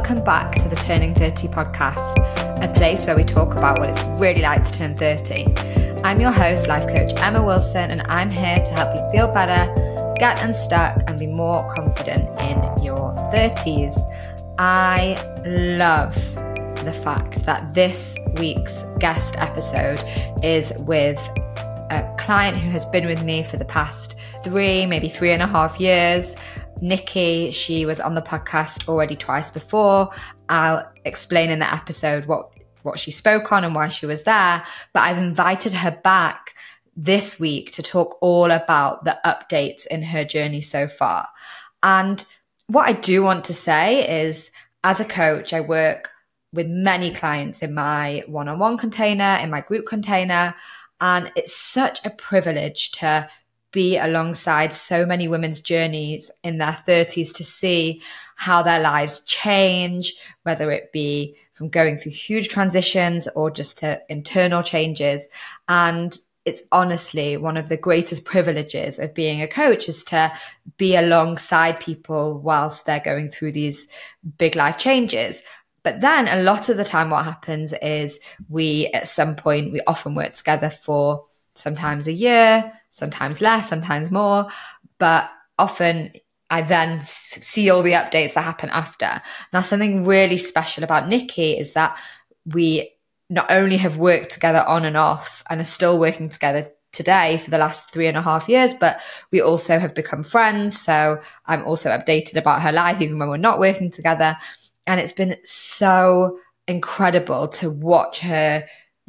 welcome back to the Turning 30 podcast, a place where we talk about what it's really like to turn 30. I'm your host, life coach Emma Wilson, and I'm here to help you feel better, get unstuck, and be more confident in your 30s. I love the fact that this week's guest episode is with a client who has been with me for the past three, maybe three and a half years. Nikki, she was on the podcast already twice before. Uh, I'll explain in the episode what what she spoke on and why she was there, but I've invited her back this week to talk all about the updates in her journey so far. And what I do want to say is as a coach, I work with many clients in my one-on-one container, in my group container, and it's such a privilege to be alongside so many women's journeys in their 30s to see how their lives change, whether it be from going through huge transitions or just to internal changes. And it's honestly one of the greatest privileges of being a coach is to be alongside people whilst they're going through these big life changes. But then a lot of the time, what happens is we, at some point, we often work together for sometimes a year, sometimes less, sometimes more. But often I then see all the updates that happen after. Now, something really special about Nikki is that we not only have worked together on and off and are still working together today for the last three and a half years, but we also have become friends. So I'm also updated about her life, even when we're not working together. And it's been so incredible to watch her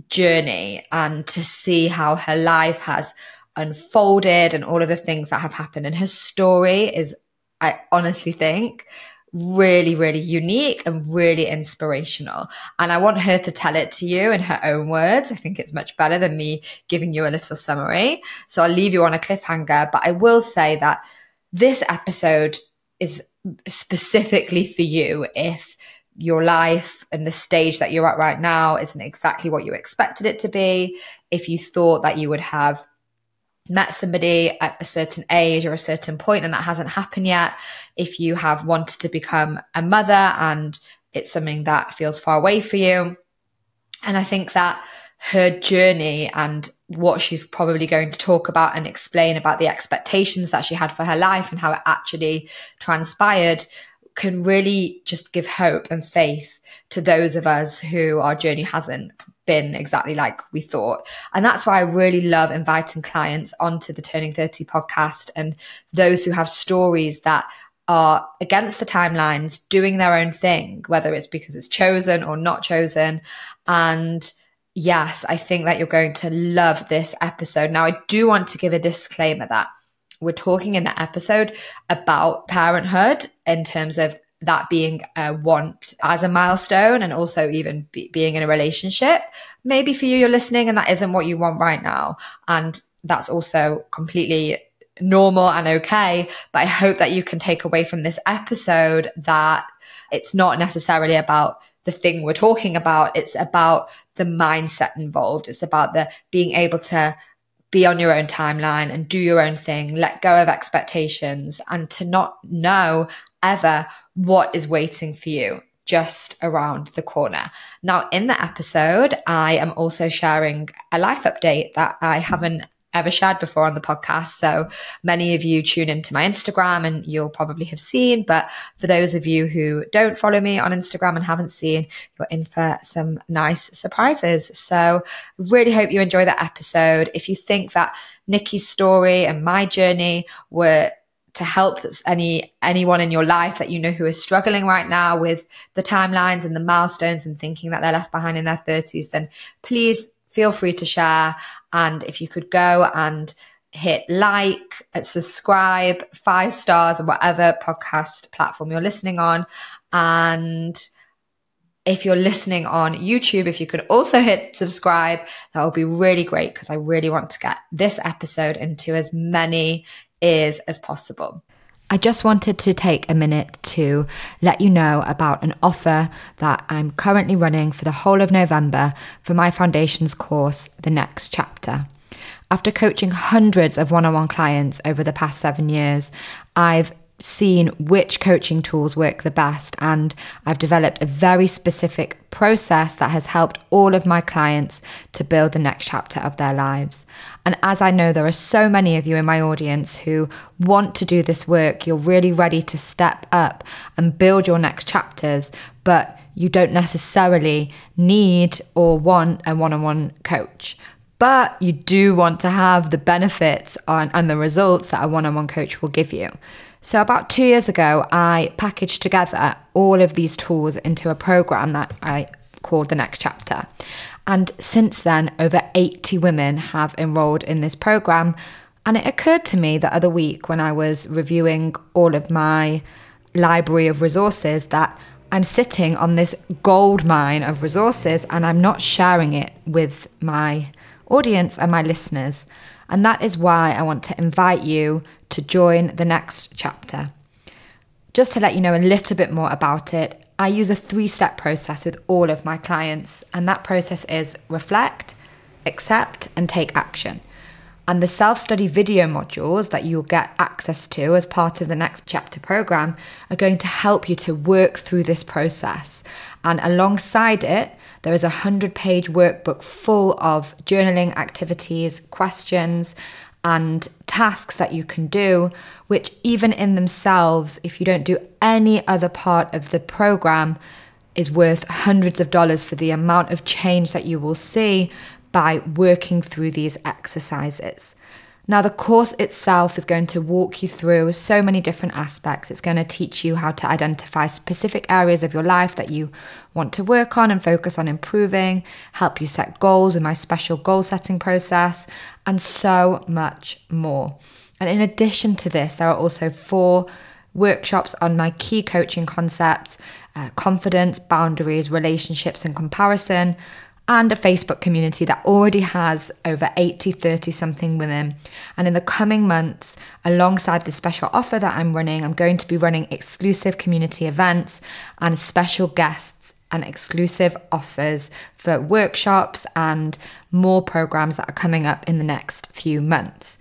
journey and to see how her life has unfolded and all of the things that have happened. And her story is, I honestly think, really, really unique and really inspirational. And I want her to tell it to you in her own words. I think it's much better than me giving you a little summary. So I'll leave you on a cliffhanger, but I will say that this episode is specifically for you if your life and the stage that you're at right now isn't exactly what you expected it to be. If you thought that you would have met somebody at a certain age or a certain point and that hasn't happened yet, if you have wanted to become a mother and it's something that feels far away for you. And I think that her journey and what she's probably going to talk about and explain about the expectations that she had for her life and how it actually transpired can really just give hope and faith to those of us who our journey hasn't been exactly like we thought. And that's why I really love inviting clients onto the Turning 30 podcast and those who have stories that are against the timelines, doing their own thing, whether it's because it's chosen or not chosen. And yes, I think that you're going to love this episode. Now, I do want to give a disclaimer that we're talking in the episode about parenthood in terms of that being a want as a milestone and also even be, being in a relationship. Maybe for you, you're listening and that isn't what you want right now. And that's also completely normal and okay. But I hope that you can take away from this episode that it's not necessarily about the thing we're talking about. It's about the mindset involved. It's about the being able to be on your own timeline and do your own thing, let go of expectations and to not know ever what is waiting for you just around the corner. Now, in the episode, I am also sharing a life update that I haven't ever shared before on the podcast. So many of you tune into my Instagram and you'll probably have seen. But for those of you who don't follow me on Instagram and haven't seen, you're in for some nice surprises. So really hope you enjoy that episode. If you think that Nikki's story and my journey were to help any anyone in your life that you know who is struggling right now with the timelines and the milestones and thinking that they're left behind in their 30s then please feel free to share. And if you could go and hit like, subscribe, five stars on whatever podcast platform you're listening on. And if you're listening on YouTube, if you could also hit subscribe, that would be really great because I really want to get this episode into as many ears as possible. I just wanted to take a minute to let you know about an offer that I'm currently running for the whole of November for my foundations course, The Next Chapter. After coaching hundreds of one on one clients over the past seven years, I've seen which coaching tools work the best, and I've developed a very specific process that has helped all of my clients to build the next chapter of their lives. And as I know there are so many of you in my audience who want to do this work, you're really ready to step up and build your next chapters, but you don't necessarily need or want a one on one coach but you do want to have the benefits and the results that a one on one coach will give you. So, about two years ago, I packaged together all of these tools into a program that I called The Next Chapter. And since then, over 80 women have enrolled in this program. And it occurred to me the other week when I was reviewing all of my library of resources that I'm sitting on this gold mine of resources and I'm not sharing it with my audience and my listeners. And that is why I want to invite you to join the next chapter. Just to let you know a little bit more about it, I use a three step process with all of my clients, and that process is reflect, accept, and take action. And the self study video modules that you'll get access to as part of the next chapter program are going to help you to work through this process. And alongside it, there is a 100 page workbook full of journaling activities, questions, and tasks that you can do, which, even in themselves, if you don't do any other part of the program, is worth hundreds of dollars for the amount of change that you will see by working through these exercises. Now, the course itself is going to walk you through so many different aspects. It's going to teach you how to identify specific areas of your life that you want to work on and focus on improving, help you set goals with my special goal setting process, and so much more. And in addition to this, there are also four workshops on my key coaching concepts uh, confidence, boundaries, relationships, and comparison and a Facebook community that already has over 80, 30 something women. And in the coming months, alongside the special offer that I'm running, I'm going to be running exclusive community events and special guests and exclusive offers for workshops and more programs that are coming up in the next few months.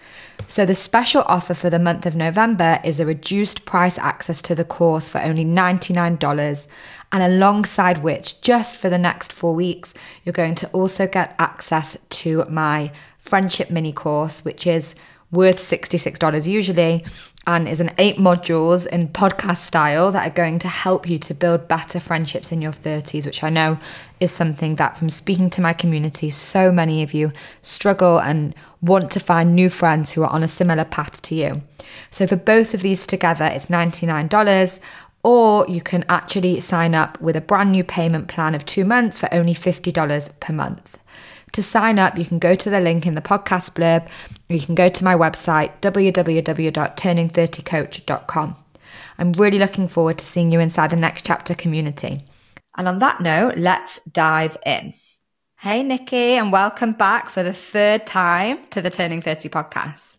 So, the special offer for the month of November is a reduced price access to the course for only $99 and alongside which, just for the next four weeks, you're going to also get access to my friendship mini course, which is worth $66 usually and is an eight modules in podcast style that are going to help you to build better friendships in your 30s, which I know is something that from speaking to my community, so many of you struggle and want to find new friends who are on a similar path to you. So for both of these together, it's $99 or you can actually sign up with a brand new payment plan of two months for only $50 per month. To sign up, you can go to the link in the podcast blurb, or you can go to my website, www.turning30coach.com. I'm really looking forward to seeing you inside the next chapter community. And on that note, let's dive in. Hey, Nikki, and welcome back for the third time to the Turning 30 podcast.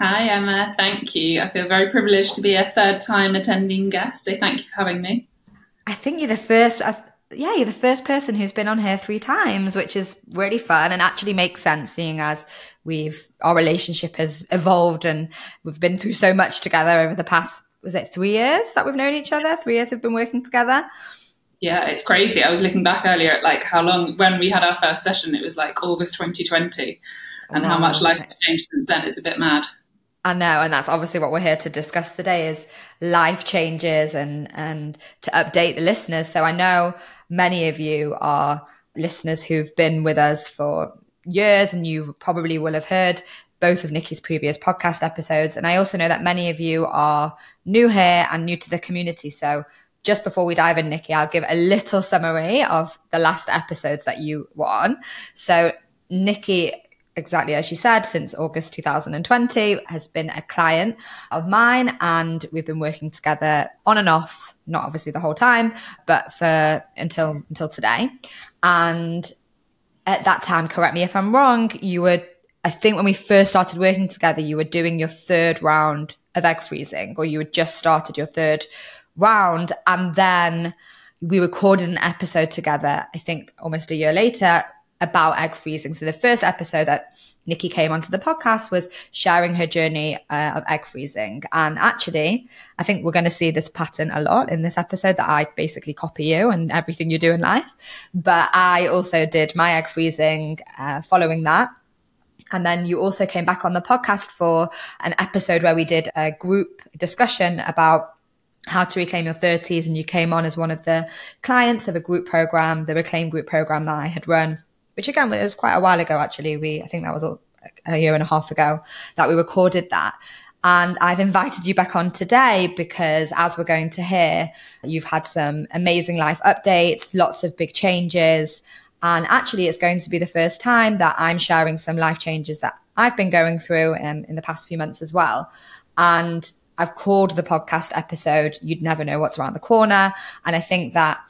Hi, Emma. Thank you. I feel very privileged to be a third time attending guest. So thank you for having me. I think you're the first. Uh, yeah, you're the first person who's been on here three times, which is really fun and actually makes sense, seeing as we've our relationship has evolved and we've been through so much together over the past. Was it three years that we've known each other? Three years we've been working together. Yeah, it's crazy. I was looking back earlier at like how long when we had our first session. It was like August 2020, and wow. how much life has changed since then. It's a bit mad. I know, and that's obviously what we're here to discuss today is life changes and and to update the listeners. So I know many of you are listeners who've been with us for years and you probably will have heard both of Nikki's previous podcast episodes. And I also know that many of you are new here and new to the community. So just before we dive in, Nikki, I'll give a little summary of the last episodes that you were on. So Nikki exactly as you said, since August 2020, has been a client of mine. And we've been working together on and off, not obviously the whole time, but for until until today. And at that time, correct me if I'm wrong, you were I think when we first started working together, you were doing your third round of egg freezing, or you had just started your third round. And then we recorded an episode together, I think almost a year later, about egg freezing. So the first episode that Nikki came onto the podcast was sharing her journey uh, of egg freezing. And actually, I think we're going to see this pattern a lot in this episode that I basically copy you and everything you do in life. But I also did my egg freezing uh, following that. And then you also came back on the podcast for an episode where we did a group discussion about how to reclaim your 30s. And you came on as one of the clients of a group program, the Reclaim Group program that I had run which again it was quite a while ago. Actually, we I think that was a, year and a half ago that we recorded that. And I've invited you back on today because, as we're going to hear, you've had some amazing life updates, lots of big changes. And actually, it's going to be the first time that I'm sharing some life changes that I've been going through in, in the past few months as well. And I've called the podcast episode, You'd Never Know What's Around the Corner. And I think that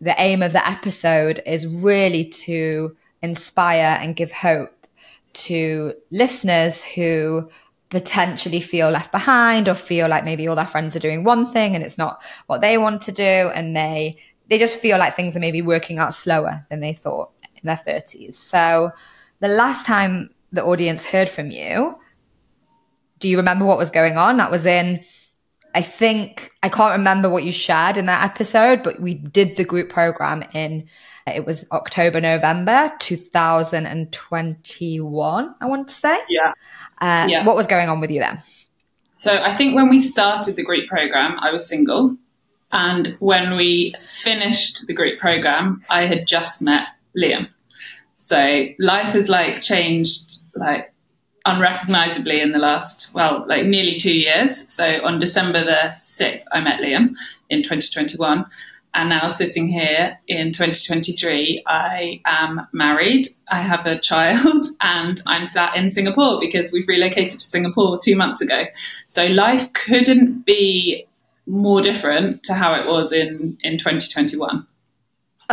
the aim of the episode is really to inspire and give hope to listeners who potentially feel left behind or feel like maybe all their friends are doing one thing and it's not what they want to do and they they just feel like things are maybe working out slower than they thought in their 30s. So the last time the audience heard from you, do you remember what was going on? That was in I think I can't remember what you shared in that episode, but we did the group program in it was October, November 2021, I want to say. Yeah. Uh, yeah. What was going on with you then? So I think when we started the group program, I was single. And when we finished the group program, I had just met Liam. So life has like changed like unrecognizably in the last, well, like nearly two years. So on December the 6th, I met Liam in 2021. And now sitting here in 2023, I am married, I have a child, and I'm sat in Singapore because we've relocated to Singapore two months ago. So life couldn't be more different to how it was in, in 2021.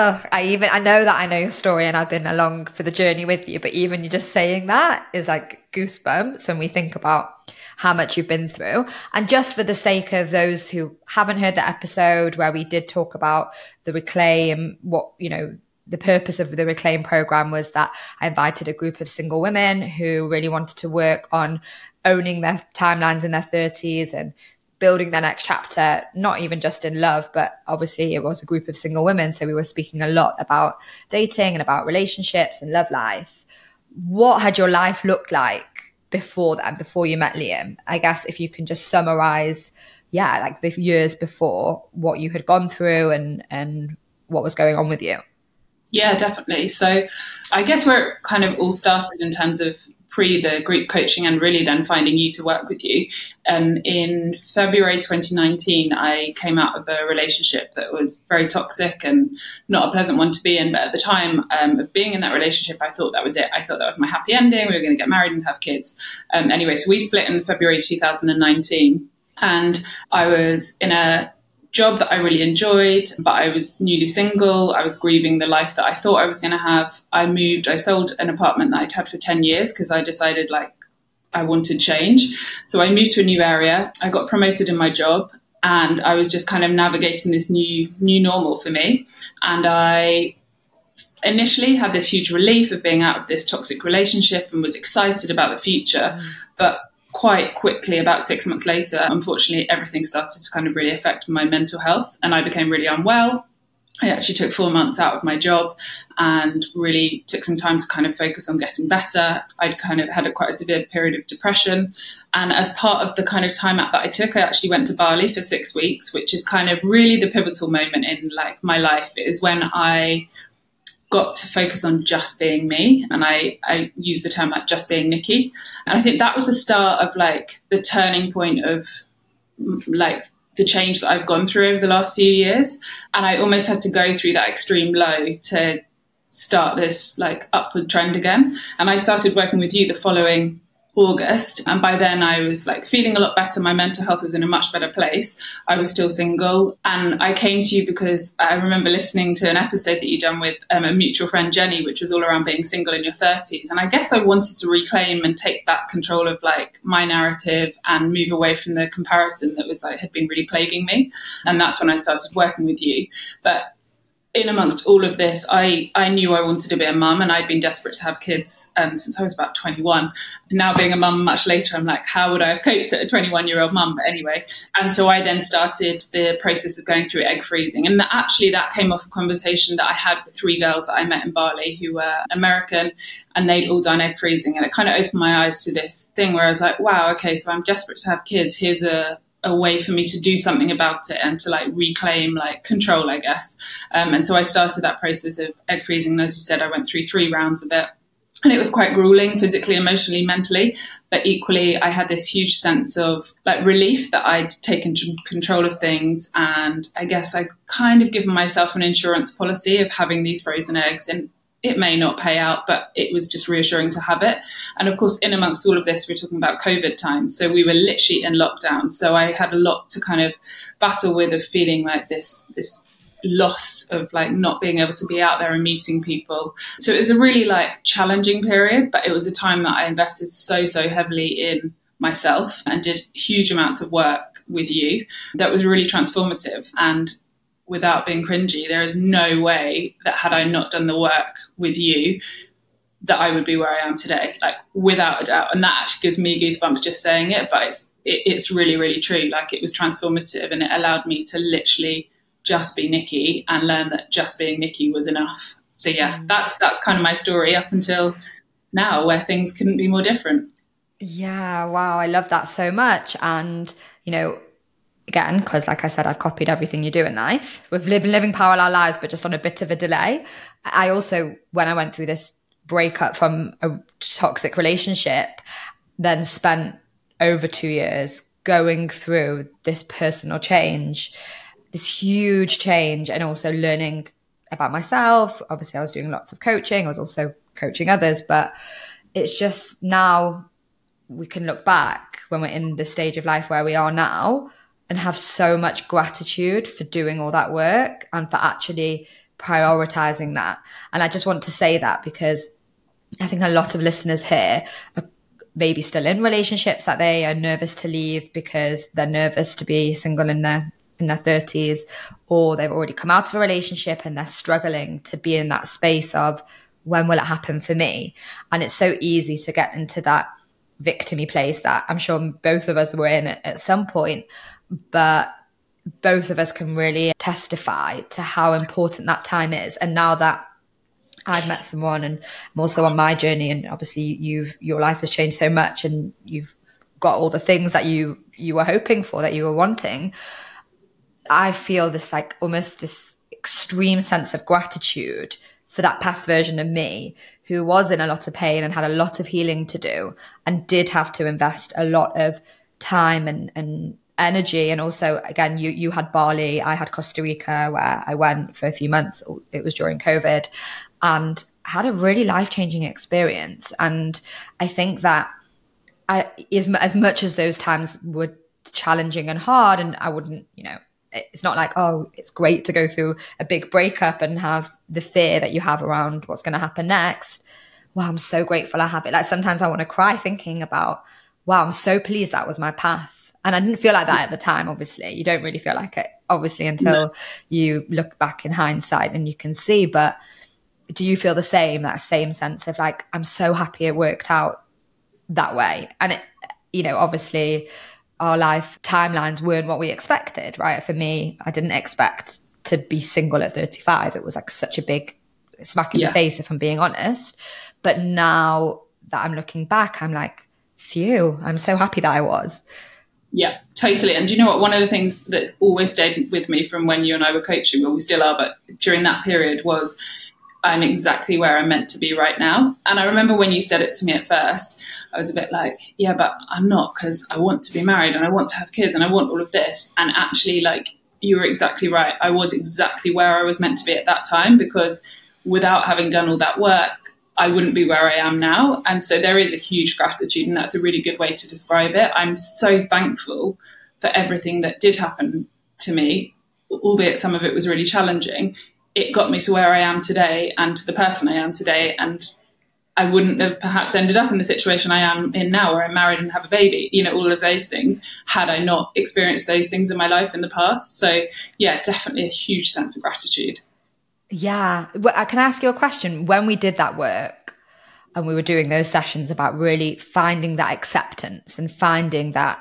Oh, I even I know that I know your story and I've been along for the journey with you, but even you just saying that is like goosebumps when we think about how much you've been through. And just for the sake of those who haven't heard the episode where we did talk about the reclaim, what, you know, the purpose of the reclaim program was that I invited a group of single women who really wanted to work on owning their timelines in their 30s and building their next chapter, not even just in love, but obviously it was a group of single women. So we were speaking a lot about dating and about relationships and love life. What had your life looked like before that, before you met Liam? I guess if you can just summarize, yeah, like the years before, what you had gone through and and what was going on with you. Yeah, definitely. So I guess where it kind of all started in terms of pre the group coaching and really then finding you to work with you. Um, in February 2019, I came out of a relationship that was very toxic and not a pleasant one to be in. But at the time um, of being in that relationship, I thought that was it. I thought that was my happy ending. We were going to get married and have kids. Um, anyway, so we split in February 2019. And I was in a job that I really enjoyed, but I was newly single. I was grieving the life that I thought I was going to have. I moved, I sold an apartment that I'd had for 10 years because I decided like I wanted change. So I moved to a new area. I got promoted in my job and I was just kind of navigating this new new normal for me. And I initially had this huge relief of being out of this toxic relationship and was excited about the future. Mm. But quite quickly, about six months later, unfortunately, everything started to kind of really affect my mental health, and I became really unwell. I actually took four months out of my job and really took some time to kind of focus on getting better. I'd kind of had a quite a severe period of depression. And as part of the kind of time out that I took, I actually went to Bali for six weeks, which is kind of really the pivotal moment in like my life. It is when I got to focus on just being me. And I, I use the term like just being Nikki. And I think that was the start of like the turning point of like the change that I've gone through over the last few years. And I almost had to go through that extreme low to start this like upward trend again. And I started working with you the following August. And by then I was like feeling a lot better. My mental health was in a much better place. I was still single. And I came to you because I remember listening to an episode that you'd done with um, a mutual friend, Jenny, which was all around being single in your 30s. And I guess I wanted to reclaim and take back control of like my narrative and move away from the comparison that was like had been really plaguing me. And that's when I started working with you. But in amongst all of this, I, I knew I wanted to be a mum and I'd been desperate to have kids um, since I was about 21. Now, being a mum much later, I'm like, how would I have coped at a 21 year old mum? But anyway, and so I then started the process of going through egg freezing. And actually, that came off a conversation that I had with three girls that I met in Bali who were American and they'd all done egg freezing. And it kind of opened my eyes to this thing where I was like, wow, okay, so I'm desperate to have kids. Here's a a way for me to do something about it and to like reclaim like control, I guess. Um, and so I started that process of egg freezing. And as you said, I went through three rounds of it. And it was quite grueling physically, emotionally, mentally. But equally, I had this huge sense of like relief that I'd taken control of things. And I guess I kind of given myself an insurance policy of having these frozen eggs in it may not pay out, but it was just reassuring to have it. And of course, in amongst all of this, we're talking about COVID times. So we were literally in lockdown. So I had a lot to kind of battle with of feeling like this, this loss of like not being able to be out there and meeting people. So it was a really like challenging period, but it was a time that I invested so, so heavily in myself and did huge amounts of work with you that was really transformative. And without being cringy, there is no way that had I not done the work with you, that I would be where I am today, like without a doubt. And that actually gives me goosebumps just saying it, but it's, it, it's really, really true. Like it was transformative and it allowed me to literally just be Nikki and learn that just being Nikki was enough. So yeah, mm. that's that's kind of my story up until now, where things couldn't be more different. Yeah, wow, I love that so much. And you know, again, because like I said, I've copied everything you do in life. We've been living parallel lives, but just on a bit of a delay. I also, when I went through this breakup from a toxic relationship, then spent over two years going through this personal change, this huge change, and also learning about myself. Obviously, I was doing lots of coaching, I was also coaching others, but it's just now we can look back when we're in the stage of life where we are now and have so much gratitude for doing all that work and for actually prioritizing that. And I just want to say that because I think a lot of listeners here are maybe still in relationships that they are nervous to leave because they're nervous to be single in their in their 30s or they've already come out of a relationship and they're struggling to be in that space of when will it happen for me and it's so easy to get into that victimy place that i'm sure both of us were in at, at some point but both of us can really testify to how important that time is. And now that I've met someone and I'm also on my journey and obviously you've your life has changed so much and you've got all the things that you you were hoping for that you were wanting. I feel this like almost this extreme sense of gratitude for that past version of me who was in a lot of pain and had a lot of healing to do and did have to invest a lot of time and and energy. And also again you you had Bali I had Costa Rica where I went for a few months. It was during covid and had a really life-changing experience. And I think that I as, as much as those times were challenging and hard and I wouldn't you know it's not like oh it's great to go through a big breakup and have the fear that you have around what's going to happen next. Wow i'm so grateful i have it. Like sometimes i want to cry thinking about wow i'm so pleased that was my path and I didn't feel like that at the time, obviously. You don't really feel like it, obviously, until no. you look back in hindsight and you can see. But do you feel the same, that same sense of like, I'm so happy it worked out that way? And it, you know, obviously, our life timelines weren't what we expected, right? For me, I didn't expect to be single at 35. It was like such a big smack in yeah. the face, if I'm being honest. But now that I'm looking back, I'm like, phew, I'm so happy that I was. Yeah, totally. And you know what? One of the things that's always stayed with me from when you and I were coaching, well, we still are, but during that period was I'm exactly where I'm meant to be right now. And I remember when you said it to me at first, I was a bit like, yeah, but I'm not because I want to be married and I want to have kids and I want all of this. And actually, like, you were exactly right. I was exactly where I was meant to be at that time because without having done all that work, I wouldn't be where I am now. And so there is a huge gratitude, and that's a really good way to describe it. I'm so thankful for everything that did happen to me, albeit some of it was really challenging. It got me to where I am today and to the person I am today. And I wouldn't have perhaps ended up in the situation I am in now, where I'm married and have a baby, you know, all of those things, had I not experienced those things in my life in the past. So, yeah, definitely a huge sense of gratitude. Yeah. Uh, can I ask you a question? When we did that work and we were doing those sessions about really finding that acceptance and finding that,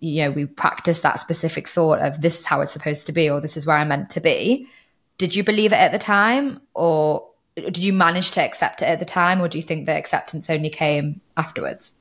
you know, we practiced that specific thought of this is how it's supposed to be or this is where I'm meant to be. Did you believe it at the time or did you manage to accept it at the time or do you think the acceptance only came afterwards?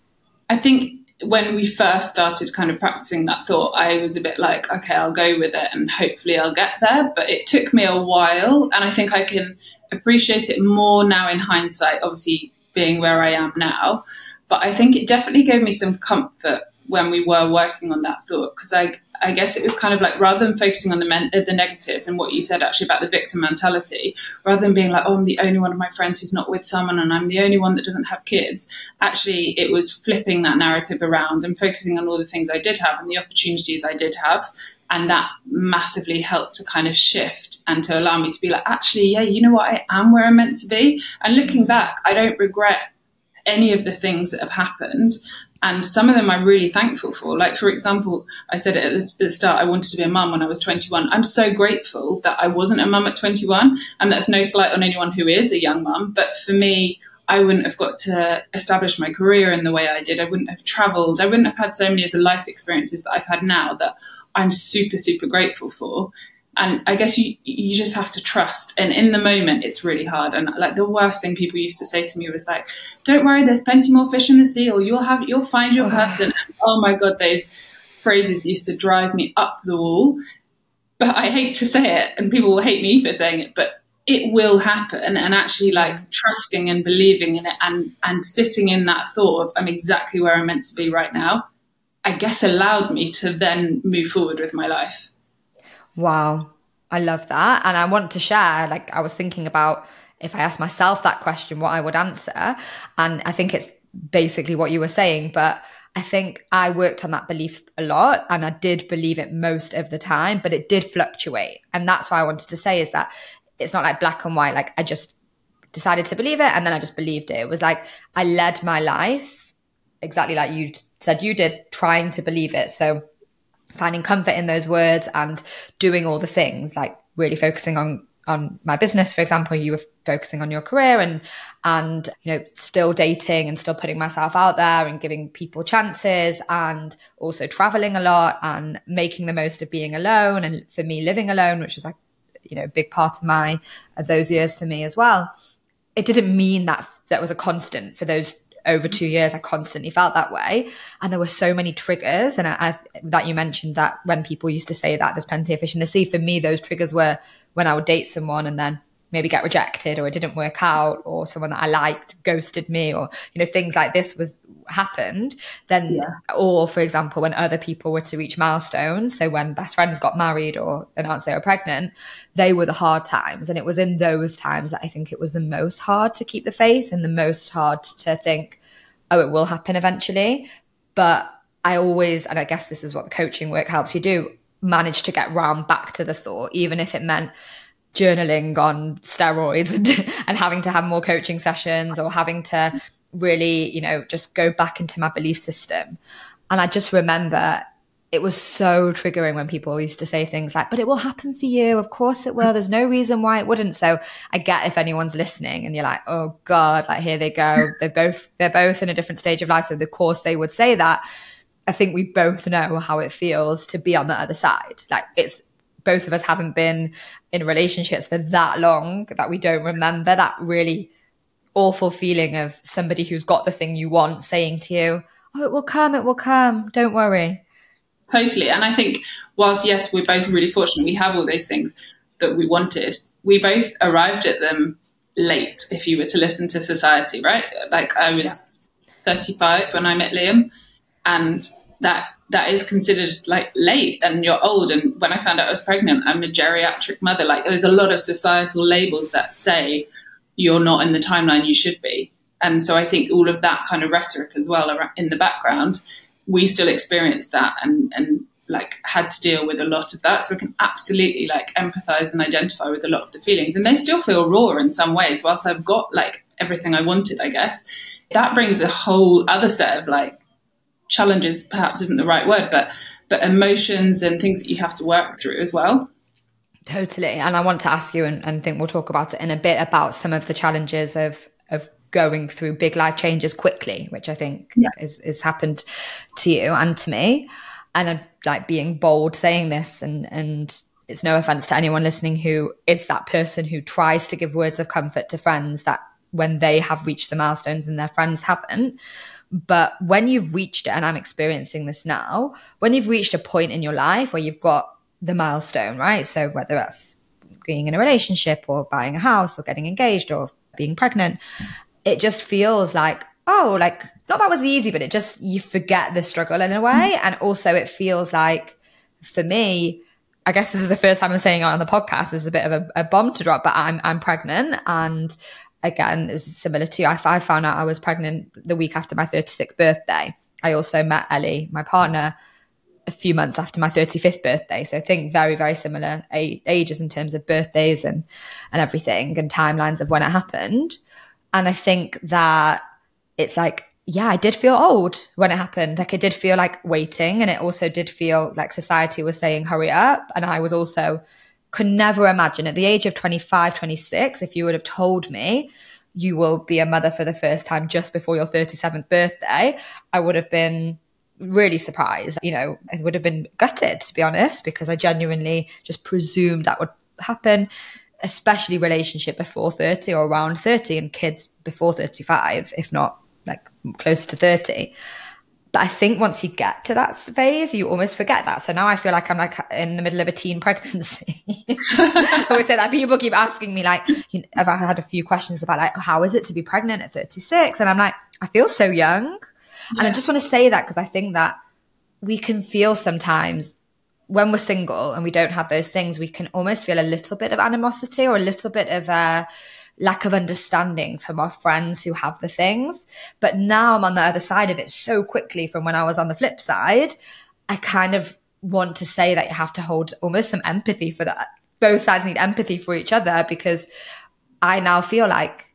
I think when we first started kind of practicing that thought, I was a bit like, okay, I'll go with it and hopefully I'll get there. But it took me a while. And I think I can appreciate it more now in hindsight, obviously being where I am now. But I think it definitely gave me some comfort when we were working on that thought because I, I guess it was kind of like rather than focusing on the men, the negatives and what you said actually about the victim mentality, rather than being like, oh, I'm the only one of my friends who's not with someone and I'm the only one that doesn't have kids. Actually, it was flipping that narrative around and focusing on all the things I did have and the opportunities I did have. And that massively helped to kind of shift and to allow me to be like, actually, yeah, you know what, I am where I'm meant to be. And looking back, I don't regret any of the things that have happened and some of them I'm really thankful for. Like, for example, I said at the start, I wanted to be a mum when I was 21. I'm so grateful that I wasn't a mum at 21. And that's no slight on anyone who is a young mum. But for me, I wouldn't have got to establish my career in the way I did. I wouldn't have traveled. I wouldn't have had so many of the life experiences that I've had now that I'm super, super grateful for and I guess you you just have to trust. And in the moment, it's really hard. And like the worst thing people used to say to me was like, "Don't worry, there's plenty more fish in the sea, or you'll have you'll find your person." oh my god, those phrases used to drive me up the wall. But I hate to say it, and people will hate me for saying it, but it will happen. And actually, like trusting and believing in it, and and sitting in that thought of I'm exactly where I'm meant to be right now. I guess allowed me to then move forward with my life. Wow. I love that. And I want to share, like, I was thinking about if I asked myself that question, what I would answer. And I think it's basically what you were saying. But I think I worked on that belief a lot and I did believe it most of the time, but it did fluctuate. And that's why I wanted to say is that it's not like black and white. Like, I just decided to believe it and then I just believed it. It was like I led my life exactly like you said you did, trying to believe it. So finding comfort in those words and doing all the things like really focusing on on my business for example you were focusing on your career and and you know still dating and still putting myself out there and giving people chances and also traveling a lot and making the most of being alone and for me living alone which was like you know a big part of my of those years for me as well. It didn't mean that that was a constant for those over two years, I constantly felt that way. And there were so many triggers. And I, I, that you mentioned that when people used to say that there's plenty of fish in the sea, for me, those triggers were when I would date someone and then maybe get rejected or it didn't work out or someone that I liked ghosted me or you know things like this was happened then yeah. or for example when other people were to reach milestones so when best friends got married or announced they were pregnant they were the hard times and it was in those times that I think it was the most hard to keep the faith and the most hard to think oh it will happen eventually but I always and I guess this is what the coaching work helps you do manage to get round back to the thought even if it meant journaling on steroids and, and having to have more coaching sessions or having to really, you know, just go back into my belief system. And I just remember it was so triggering when people used to say things like, but it will happen for you. Of course it will. There's no reason why it wouldn't. So I get if anyone's listening and you're like, oh God, like here they go. They're both, they're both in a different stage of life. So of course they would say that. I think we both know how it feels to be on the other side. Like it's both of us haven't been in relationships for that long that we don't remember that really awful feeling of somebody who's got the thing you want saying to you, Oh, it will come, it will come, don't worry. Totally. And I think, whilst, yes, we're both really fortunate, we have all those things that we wanted, we both arrived at them late if you were to listen to society, right? Like I was yeah. 35 when I met Liam, and that that is considered like late and you're old. And when I found out I was pregnant, I'm a geriatric mother. Like there's a lot of societal labels that say you're not in the timeline you should be. And so I think all of that kind of rhetoric as well in the background, we still experienced that and, and like had to deal with a lot of that. So I can absolutely like empathize and identify with a lot of the feelings. And they still feel raw in some ways, whilst I've got like everything I wanted, I guess. That brings a whole other set of like challenges perhaps isn't the right word, but but emotions and things that you have to work through as well. Totally. And I want to ask you, and, and think we'll talk about it in a bit about some of the challenges of of going through big life changes quickly, which I think yeah. is, is happened to you and to me. And I'm like being bold saying this and and it's no offense to anyone listening who is that person who tries to give words of comfort to friends that when they have reached the milestones and their friends haven't. But when you've reached it, and I'm experiencing this now, when you've reached a point in your life where you've got the milestone, right? So whether that's being in a relationship or buying a house or getting engaged or being pregnant, it just feels like, oh, like not that was easy, but it just, you forget the struggle in a way. Mm-hmm. And also it feels like for me, I guess this is the first time I'm saying it on the podcast. This is a bit of a, a bomb to drop, but I'm I'm pregnant, and again, is similar to. I, I found out I was pregnant the week after my 36th birthday. I also met Ellie, my partner, a few months after my 35th birthday. So I think very, very similar ages in terms of birthdays and, and everything and timelines of when it happened. And I think that it's like, yeah, I did feel old when it happened. Like I did feel like waiting. And it also did feel like society was saying, hurry up. And I was also, could never imagine at the age of 25, 26, if you would have told me you will be a mother for the first time just before your 37th birthday, I would have been really surprised. You know, I would have been gutted, to be honest, because I genuinely just presumed that would happen, especially relationship before 30 or around 30 and kids before 35, if not like close to 30. But I think once you get to that phase, you almost forget that. So now I feel like I'm like in the middle of a teen pregnancy. I always say that people keep asking me like, you know, I've had a few questions about like, how is it to be pregnant at 36? And I'm like, I feel so young. And I just want to say that because I think that we can feel sometimes when we're single and we don't have those things, we can almost feel a little bit of animosity or a little bit of a lack of understanding from our friends who have the things. But now I'm on the other side of it so quickly from when I was on the flip side. I kind of want to say that you have to hold almost some empathy for that. Both sides need empathy for each other because I now feel like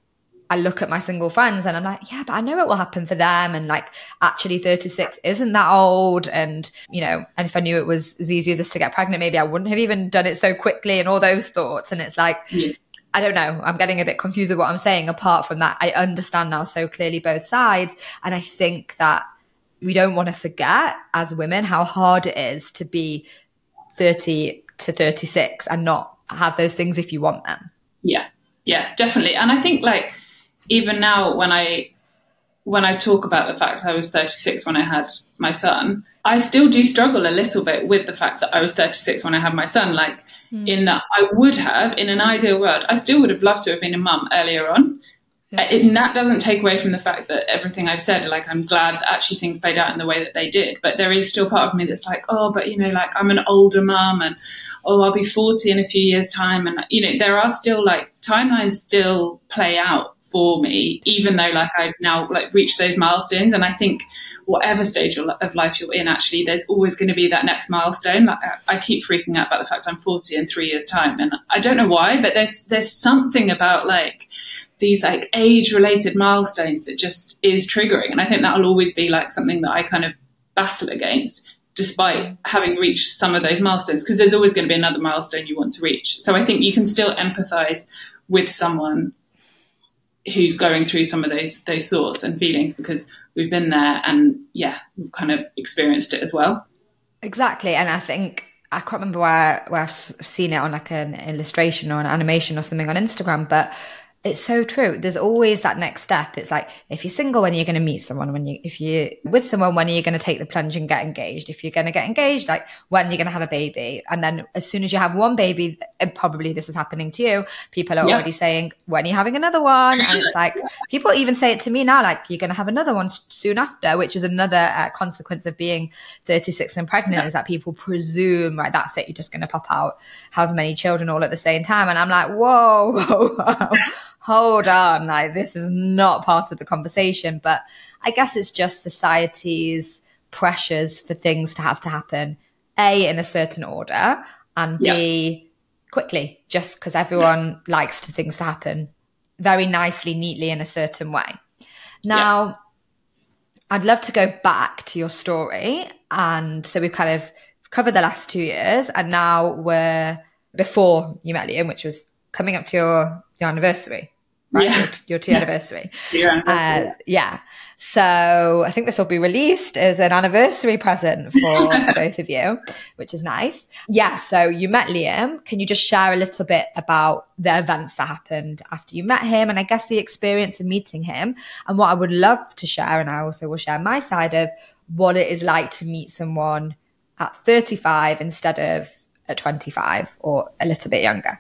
I look at my single friends and I'm like, yeah, but I know it will happen for them. And like, actually 36 isn't that old. And, you know, and if I knew it was as easy as just to get pregnant, maybe I wouldn't have even done it so quickly and all those thoughts. And it's like, yeah. I don't know. I'm getting a bit confused with what I'm saying. Apart from that, I understand now so clearly both sides. And I think that we don't want to forget as women how hard it is to be 30 to 36 and not have those things if you want them. Yeah. Yeah, definitely. And I think like, even now when I when I talk about the fact I was 36 when I had my son, I still do struggle a little bit with the fact that I was 36 when I had my son. Like, mm. in that I would have, in an ideal world, I still would have loved to have been a mum earlier on. Yeah. It, and that doesn't take away from the fact that everything I've said, like, I'm glad that actually things played out in the way that they did. But there is still part of me that's like, oh, but you know, like, I'm an older mum and, oh, I'll be 40 in a few years' time. And, you know, there are still like timelines still play out for me, even though like I've now like reached those milestones. And I think whatever stage of life you're in, actually, there's always going to be that next milestone. Like I keep freaking out about the fact I'm 40 in three years' time, and I don't know why, but there's there's something about like these like age related milestones that just is triggering, and I think that'll always be like something that I kind of battle against despite having reached some of those milestones because there's always going to be another milestone you want to reach so i think you can still empathize with someone who's going through some of those those thoughts and feelings because we've been there and yeah we've kind of experienced it as well. Exactly. And i think i can't remember where, where i've seen it on like an illustration or an animation or something on instagram but it's so true. There's always that next step. It's like if you're single, when are you going to meet someone? When you, if you're with someone, when are you going to take the plunge and get engaged? If you're going to get engaged, like when are you're going to have a baby, and then as soon as you have one baby, and probably this is happening to you, people are yeah. already saying when are you having another one? And it's like people even say it to me now, like you're going to have another one soon after, which is another uh, consequence of being 36 and pregnant yeah. is that people presume right that's it, you're just going to pop out however many children all at the same time, and I'm like whoa, whoa, whoa hold on, like this is not part of the conversation. But I guess it's just society's pressures for things to have to happen, A, in a certain order, and B, quickly, just because everyone yeah. likes to things to happen very nicely, neatly in a certain way. Now, yeah. I'd love to go back to your story. And so we've kind of covered the last two years, and now we're before you met Liam, which was coming up to your, your anniversary, right? Yeah. Your, your two Yeah. anniversary. Your anniversary. Uh, yeah. So I think this will be released as an anniversary present for, for both of you, which is nice. Yeah. So you met Liam. Can you just share a little bit about the events that happened after you met him and I guess the experience of meeting him and what I would love to share. And I also will share my side of what it is like to meet someone at 35 instead of at 25 or a little bit younger.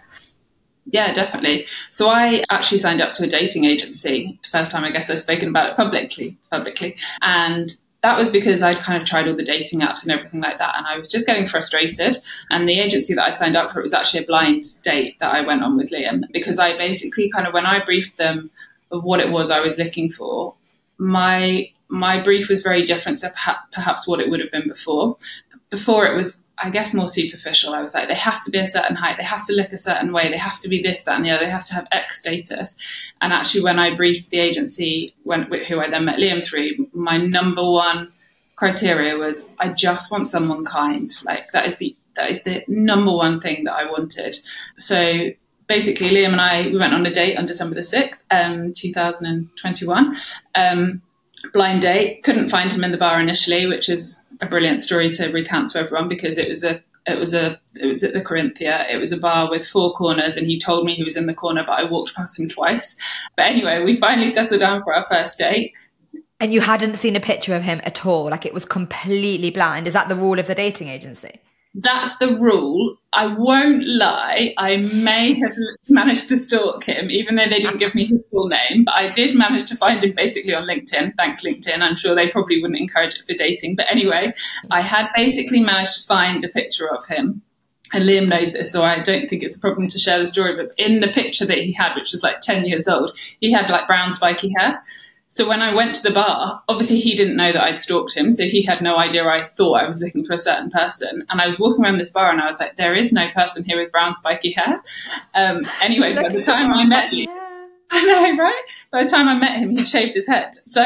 Yeah, definitely. So I actually signed up to a dating agency. First time I guess I've spoken about it publicly, publicly. And that was because I'd kind of tried all the dating apps and everything like that. And I was just getting frustrated. And the agency that I signed up for, it was actually a blind date that I went on with Liam because I basically kind of, when I briefed them of what it was I was looking for, my my brief was very different to perhaps what it would have been before. Before it was I guess more superficial. I was like, they have to be a certain height, they have to look a certain way, they have to be this, that, and the other, they have to have X status. And actually, when I briefed the agency, when who I then met Liam through, my number one criteria was I just want someone kind. Like that is the that is the number one thing that I wanted. So basically, Liam and I we went on a date on December the sixth, um, two thousand and twenty-one. Um, blind date. Couldn't find him in the bar initially, which is a brilliant story to recount to everyone because it was a it was a it was at the Corinthia. It was a bar with four corners, and he told me he was in the corner, but I walked past him twice. But anyway, we finally settled down for our first date. And you hadn't seen a picture of him at all, like it was completely blind. Is that the rule of the dating agency? That's the rule. I won't lie. I may have managed to stalk him, even though they didn't give me his full name. But I did manage to find him basically on LinkedIn. Thanks, LinkedIn. I'm sure they probably wouldn't encourage it for dating. But anyway, I had basically managed to find a picture of him. And Liam knows this, so I don't think it's a problem to share the story. But in the picture that he had, which was like 10 years old, he had like brown spiky hair. So when I went to the bar, obviously he didn't know that I'd stalked him, so he had no idea I thought I was looking for a certain person. And I was walking around this bar and I was like, there is no person here with brown spiky hair. Um, anyway, by the time I met you, I know, right? By the time I met him, he'd shaved his head. So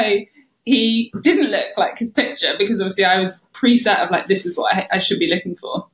he didn't look like his picture because obviously I was preset of like, this is what I, I should be looking for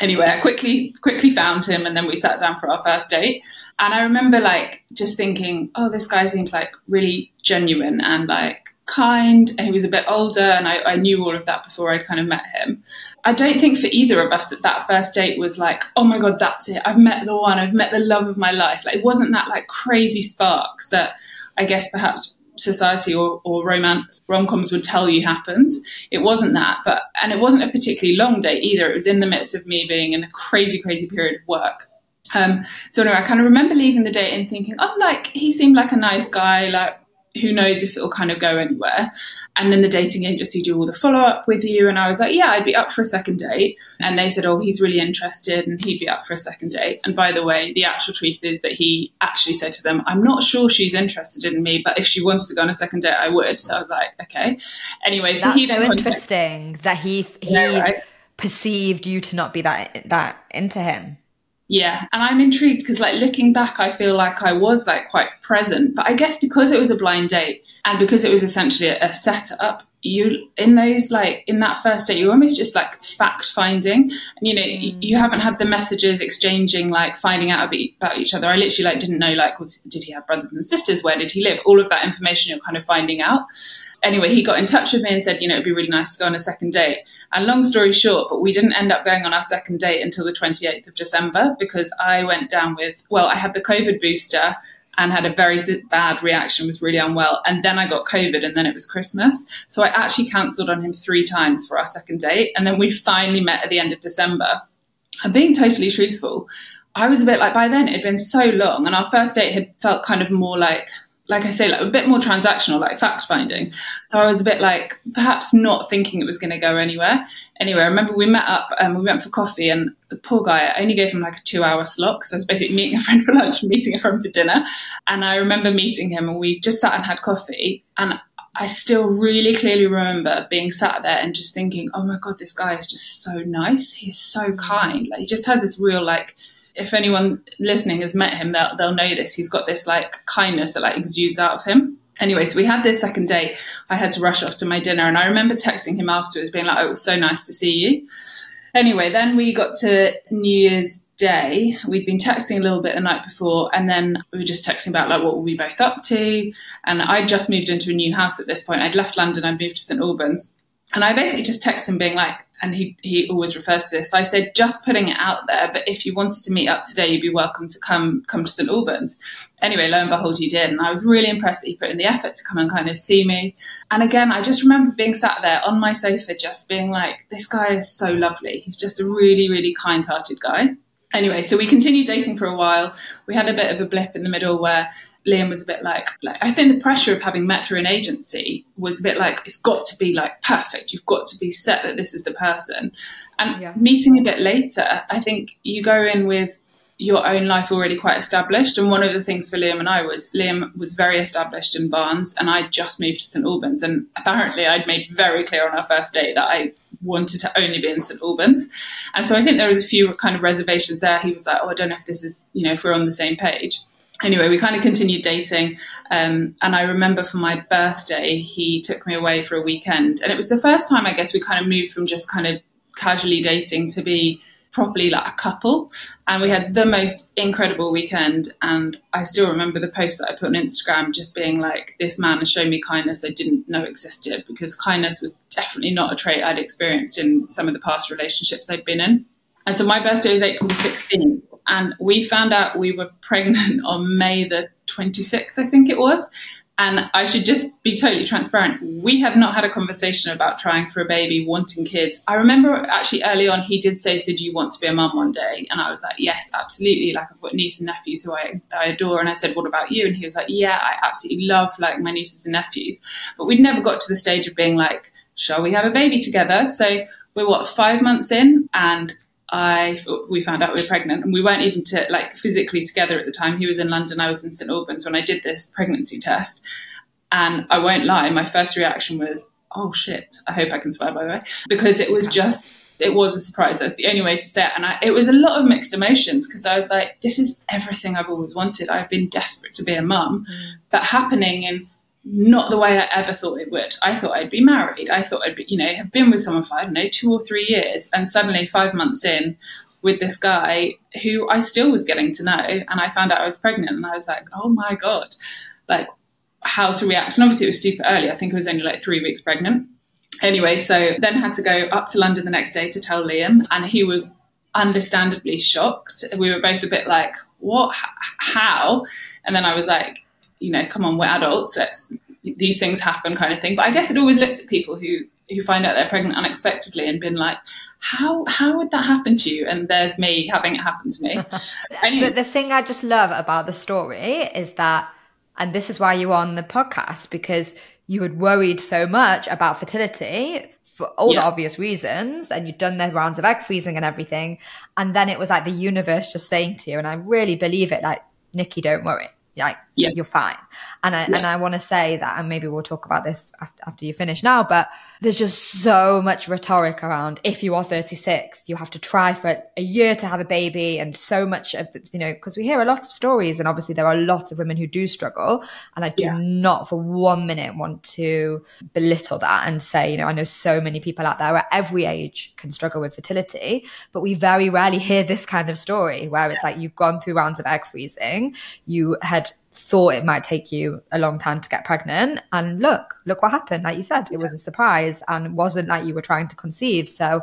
anyway, I quickly quickly found him, and then we sat down for our first date. And I remember like just thinking, oh, this guy seems like really genuine and like kind, and he was a bit older, and I, I knew all of that before I'd kind of met him. I don't think for either of us that that first date was like, oh my god, that's it, I've met the one, I've met the love of my life. Like it wasn't that like crazy sparks that I guess perhaps society or, or romance rom-coms would tell you happens. It wasn't that but and it wasn't a particularly long date either. It was in the midst of me being in a crazy crazy period of work. Um, so anyway i kind of remember leaving the date and thinking oh like he seemed like a nice guy like who knows if it'll kind of go anywhere. And then the dating agency do all the follow up with you. And I was like, yeah, I'd be up for a second date. And they said, oh, he's really interested and he'd be up for a second date. And by the way, the actual truth is that he actually said to them, I'm not sure she's interested in me, but if she wants to go on a second date, I would. So I was like, okay. Anyway, so That's he so interesting that he he right. perceived you to not be that that into him. Yeah, and I'm intrigued because, like, looking back, I feel like I was like quite present. But I guess because it was a blind date and because it was essentially a, a setup, you in those like in that first date, you're almost just like fact finding, and you know, you, mm. you haven't had the messages exchanging, like finding out about, about each other. I literally like didn't know like was, did he have brothers and sisters? Where did he live? All of that information you're kind of finding out anyway, he got in touch with me and said, you know, it'd be really nice to go on a second date. And long story short, but we didn't end up going on our second date until the 28th of December because I went down with, well, I had the COVID booster and had a very bad reaction, was really unwell. And then I got COVID and then it was Christmas. So I actually cancelled on him three times for our second date. And then we finally met at the end of December. And being totally truthful, I was a bit like, by then it had been so long and our first date had felt kind of more like, like I say, like a bit more transactional, like fact finding. So I was a bit like perhaps not thinking it was going to go anywhere. Anyway, I remember we met up and we went for coffee, and the poor guy, I only gave him like a two hour slot because I was basically meeting a friend for lunch meeting a friend for dinner. And I remember meeting him, and we just sat and had coffee. And I still really clearly remember being sat there and just thinking, oh my God, this guy is just so nice. He's so kind. Like, he just has this real, like, if anyone listening has met him, they'll, they'll know this. He's got this like kindness that like exudes out of him. Anyway, so we had this second date. I had to rush off to my dinner, and I remember texting him afterwards, being like, "Oh, it was so nice to see you." Anyway, then we got to New Year's day. We'd been texting a little bit the night before, and then we were just texting about like what were we both up to. And I'd just moved into a new house at this point. I'd left London. I moved to St Albans, and I basically just texted him being like, and he he always refers to this. I said just putting it out there, but if you wanted to meet up today, you'd be welcome to come come to St Albans. Anyway, lo and behold, he did, and I was really impressed that he put in the effort to come and kind of see me. And again, I just remember being sat there on my sofa, just being like, this guy is so lovely. He's just a really really kind-hearted guy anyway, so we continued dating for a while. We had a bit of a blip in the middle where Liam was a bit like, like I think the pressure of having met through an agency was a bit like it's got to be like perfect. You've got to be set that this is the person. And yeah. meeting a bit later, I think you go in with your own life already quite established. And one of the things for Liam and I was Liam was very established in Barnes, and I just moved to St Albans. And apparently, I'd made very clear on our first date that I wanted to only be in St Albans. And so I think there was a few kind of reservations there. He was like, "Oh, I don't know if this is, you know, if we're on the same page." Anyway, we kind of continued dating, um, and I remember for my birthday, he took me away for a weekend, and it was the first time I guess we kind of moved from just kind of casually dating to be properly like a couple. And we had the most incredible weekend. And i still remember the post that i put on instagram just being like this man has shown me kindness i didn't know existed because kindness was definitely not a trait i'd experienced in some of the past relationships i'd been in. And so my birthday was april 16th and we found out we were pregnant on may the 26th i think it was and I should just be totally transparent. We have not had a conversation about trying for a baby, wanting kids. I remember actually early on, he did say, So, do you want to be a mum one day? And I was like, Yes, absolutely. Like, I've got nieces and nephews who I, I adore. And I said, What about you? And he was like, Yeah, I absolutely love like my nieces and nephews. But we'd never got to the stage of being like, Shall we have a baby together? So, we're what, five months in? And I we found out we were pregnant, and we weren't even to, like physically together at the time. He was in London, I was in St Albans when I did this pregnancy test. And I won't lie, my first reaction was, "Oh shit! I hope I can swear." By the way, because it was just it was a surprise. That's the only way to say it. And I, it was a lot of mixed emotions because I was like, "This is everything I've always wanted. I've been desperate to be a mum, mm. but happening in." Not the way I ever thought it would. I thought I'd be married. I thought I'd be, you know, have been with someone for, I don't know, two or three years. And suddenly, five months in, with this guy who I still was getting to know, and I found out I was pregnant, and I was like, oh my God, like how to react. And obviously, it was super early. I think I was only like three weeks pregnant. Anyway, so then had to go up to London the next day to tell Liam, and he was understandably shocked. We were both a bit like, what? How? And then I was like, you know, come on, we're adults. Let's, these things happen, kind of thing. But I guess it always looked at people who who find out they're pregnant unexpectedly and been like, how how would that happen to you? And there's me having it happen to me. anyway. But the thing I just love about the story is that, and this is why you're on the podcast because you had worried so much about fertility for all yeah. the obvious reasons and you'd done the rounds of egg freezing and everything and then it was like the universe just saying to you and i really believe it like nikki don't worry like yeah. you're fine and I, yeah. and I want to say that and maybe we'll talk about this after, after you finish now but there's just so much rhetoric around if you are 36 you have to try for a year to have a baby and so much of the, you know because we hear a lot of stories and obviously there are lots of women who do struggle and i do yeah. not for one minute want to belittle that and say you know i know so many people out there at every age can struggle with fertility but we very rarely hear this kind of story where it's like you've gone through rounds of egg freezing you had thought it might take you a long time to get pregnant. And look, look what happened. Like you said, it was a surprise and wasn't like you were trying to conceive. So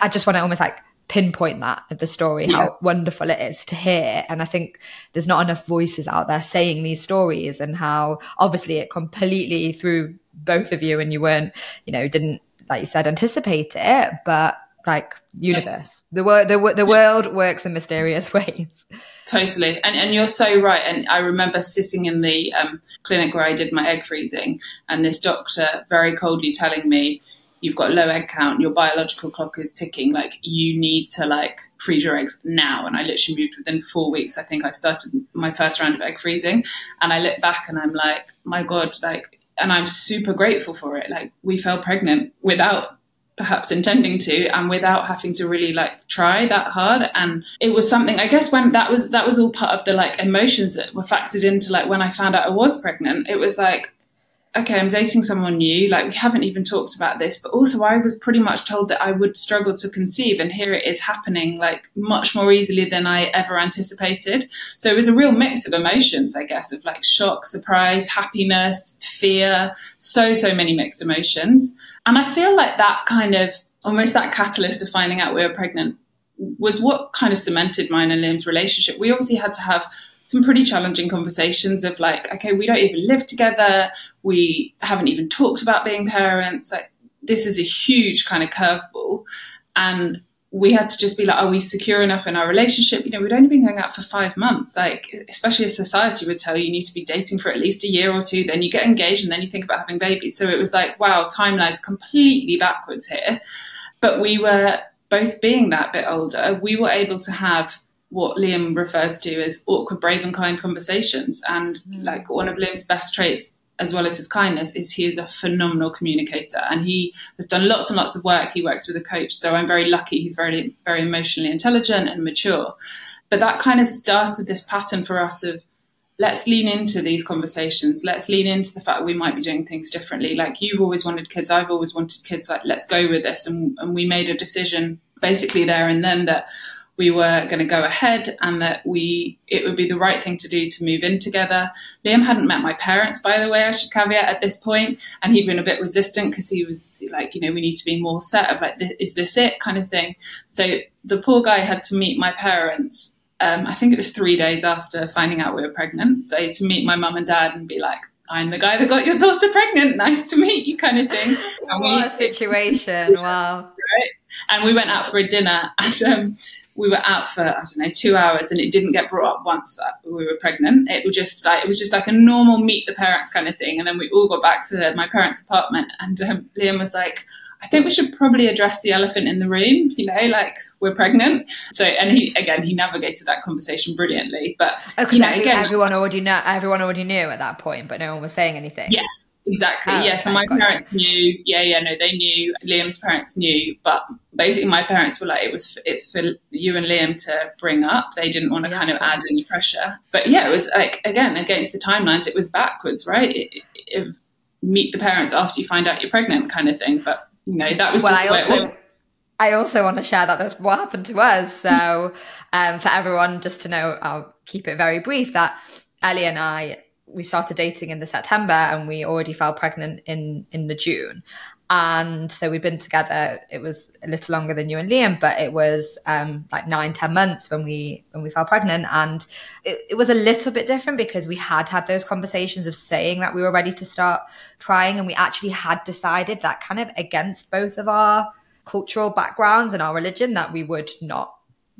I just want to almost like pinpoint that of the story, yeah. how wonderful it is to hear. And I think there's not enough voices out there saying these stories and how obviously it completely threw both of you and you weren't, you know, didn't, like you said, anticipate it, but like universe. Yeah. The world, the, the yeah. world works in mysterious ways. Totally, and and you're so right. And I remember sitting in the um, clinic where I did my egg freezing, and this doctor very coldly telling me, "You've got low egg count. Your biological clock is ticking. Like you need to like freeze your eggs now." And I literally moved within four weeks. I think I started my first round of egg freezing, and I look back and I'm like, "My God!" Like, and I'm super grateful for it. Like we fell pregnant without perhaps intending to and without having to really like try that hard and it was something i guess when that was that was all part of the like emotions that were factored into like when i found out i was pregnant it was like okay, I'm dating someone new. Like, we haven't even talked about this. But also, I was pretty much told that I would struggle to conceive. And here it is happening, like, much more easily than I ever anticipated. So it was a real mix of emotions, I guess, of like shock, surprise, happiness, fear, so, so many mixed emotions. And I feel like that kind of almost that catalyst of finding out we were pregnant was what kind of cemented mine and Liam's relationship. We obviously had to have some pretty challenging conversations of like, okay, we don't even live together. We haven't even talked about being parents. Like, this is a huge kind of curveball. And we had to just be like, are we secure enough in our relationship? You know, we'd only been going out for five months. Like, especially as society would tell you, you need to be dating for at least a year or two, then you get engaged, and then you think about having babies. So it was like, wow, timeline's completely backwards here. But we were both being that bit older, we were able to have what Liam refers to as awkward, brave, and kind conversations. And mm. like one of Liam's best traits, as well as his kindness, is he is a phenomenal communicator, and he has done lots and lots of work. He works with a coach, so I'm very lucky. He's very, very emotionally intelligent and mature. But that kind of started this pattern for us of let's lean into these conversations. Let's lean into the fact we might be doing things differently. Like you've always wanted kids, I've always wanted kids. Like let's go with this, and, and we made a decision basically there and then that we were going to go ahead and that we it would be the right thing to do to move in together. Liam hadn't met my parents, by the way, I should caveat at this point, and he'd been a bit resistant because he was like, you know, we need to be more set of like, is this it kind of thing. So the poor guy had to meet my parents. Um, I think it was three days after finding out we were pregnant. So to meet my mum and dad and be like, I'm the guy that got your daughter pregnant. Nice to meet you, kind of thing. And what we, a situation! Wow. Right. And we went out for a dinner, and um, we were out for I don't know two hours, and it didn't get brought up once that we were pregnant. It was just like it was just like a normal meet the parents kind of thing. And then we all got back to my parents' apartment, and um, Liam was like. I think we should probably address the elephant in the room, you know, like we're pregnant. So, and he, again, he navigated that conversation brilliantly. But, oh, you know, every, again, everyone already know, everyone already knew at that point, but no one was saying anything. Yes, Exactly. Oh, yeah. So my parents knew. Yeah, yeah. No, they knew. Liam's parents knew, but basically my parents were like, it was it's for you and Liam to bring up. They didn't want to yeah. kind of add any pressure. But yeah, it was like again against the timelines. It was backwards, right? It, it, meet the parents after you find out you're pregnant, kind of thing. But you know that was well, just I also. I also want to share that that's what happened to us. So, um, for everyone, just to know, I'll keep it very brief. That Ellie and I we started dating in the September and we already fell pregnant in in the June. And so we'd been together. It was a little longer than you and Liam, but it was um, like nine, ten months when we when we fell pregnant. And it, it was a little bit different because we had had those conversations of saying that we were ready to start trying, and we actually had decided that kind of against both of our cultural backgrounds and our religion that we would not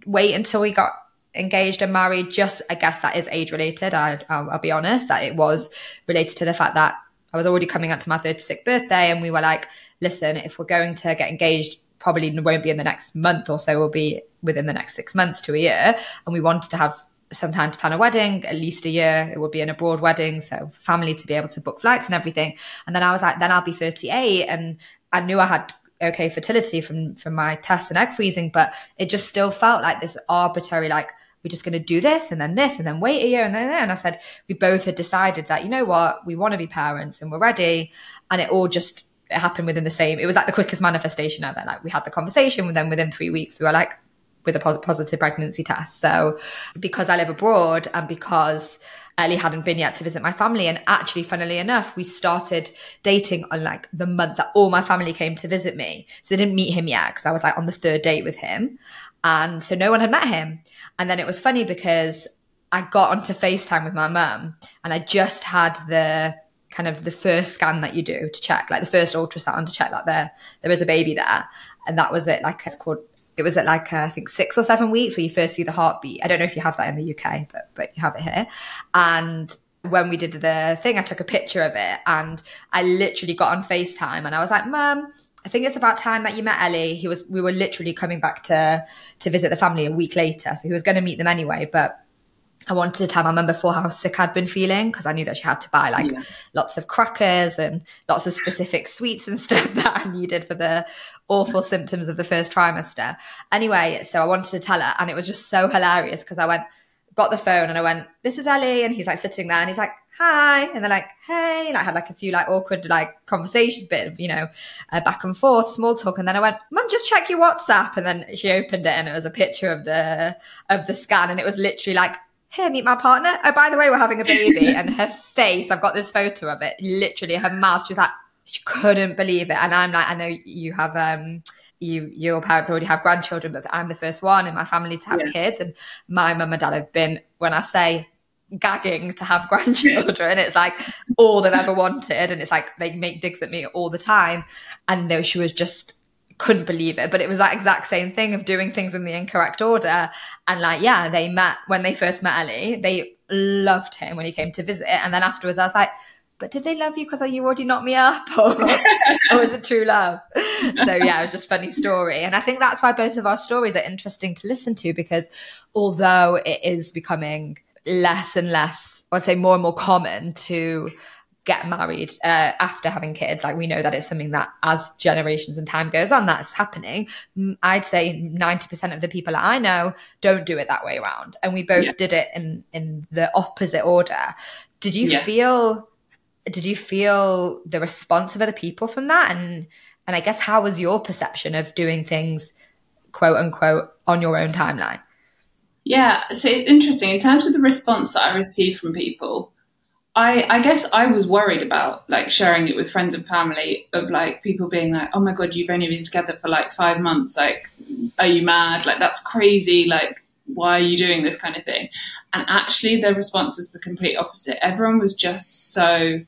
wait until we got engaged and married just i guess that is age related. I, I'll, I'll, be honest that it was related to the fact that i was already coming up to my 36th birthday and we were like listen if we're going to get engaged probably won't be in the next month or so. Will be within the next six months to a year. And we wanted to have some time to plan a wedding at least a year. It would be an abroad wedding so family to be able to book flights and everything. And then i was like then i'll be 38 and i knew i had okay fertility from from my tests and egg freezing but it just still felt like this arbitrary like we're just going to do this and then this and then wait a year and then and I said we both had decided that you know what we want to be parents and we're ready and it all just it happened within the same it was like the quickest manifestation ever like we had the conversation and then within three weeks we were like with a positive pregnancy test so because I live abroad and because Ellie hadn't been yet to visit my family. And actually, funnily enough, we started dating on like the month that all my family came to visit me. So they didn't meet him yet because I was like on the third date with him. And so no one had met him. And then it was funny because I got onto FaceTime with my mum and I just had the kind of the first scan that you do to check, like the first ultrasound to check that there there is a baby there. And that was it, like it's called it was at like uh, I think six or seven weeks where you first see the heartbeat. I don't know if you have that in the UK, but but you have it here. And when we did the thing, I took a picture of it and I literally got on FaceTime and I was like, Mum, I think it's about time that you met Ellie. He was we were literally coming back to to visit the family a week later, so he was going to meet them anyway. But I wanted to tell my mum before how sick I'd been feeling because I knew that she had to buy like yeah. lots of crackers and lots of specific sweets and stuff that I needed for the awful symptoms of the first trimester. Anyway, so I wanted to tell her, and it was just so hilarious because I went got the phone and I went, this is Ellie. And he's like sitting there and he's like, hi. And they're like, hey, and i had like a few like awkward like conversation bit of, you know, uh, back and forth, small talk. And then I went, mum, just check your WhatsApp. And then she opened it and it was a picture of the, of the scan. And it was literally like, here, meet my partner. Oh, by the way, we're having a baby. and her face, I've got this photo of it, literally her mouth, she was like, she couldn't believe it. And I'm like, I know you have, um, you your parents already have grandchildren, but I'm the first one in my family to have yeah. kids. And my mum and dad have been, when I say gagging to have grandchildren, it's like all they've ever wanted. And it's like they make digs at me all the time. And though she was just couldn't believe it. But it was that exact same thing of doing things in the incorrect order. And like, yeah, they met when they first met Ellie, they loved him when he came to visit. And then afterwards I was like, but did they love you because you already knocked me up or, or was it true love so yeah it was just funny story and i think that's why both of our stories are interesting to listen to because although it is becoming less and less i'd say more and more common to get married uh, after having kids. Like we know that it's something that as generations and time goes on that's happening. I'd say 90% of the people that i know don't do it that way around. And we both yeah. did it in in the opposite order. Did you yeah. feel did you feel the response of other people from that? And and i guess how was your perception of doing things quote unquote on your own timeline yeah so it's interesting in terms of the response that i received from people I, I guess I was worried about like sharing it with friends and family of like people being like, oh my god, you've only been together for like five months. Like, are you mad? Like that's crazy. Like why are you doing this kind of thing? And actually, their response was the complete opposite. Everyone was just so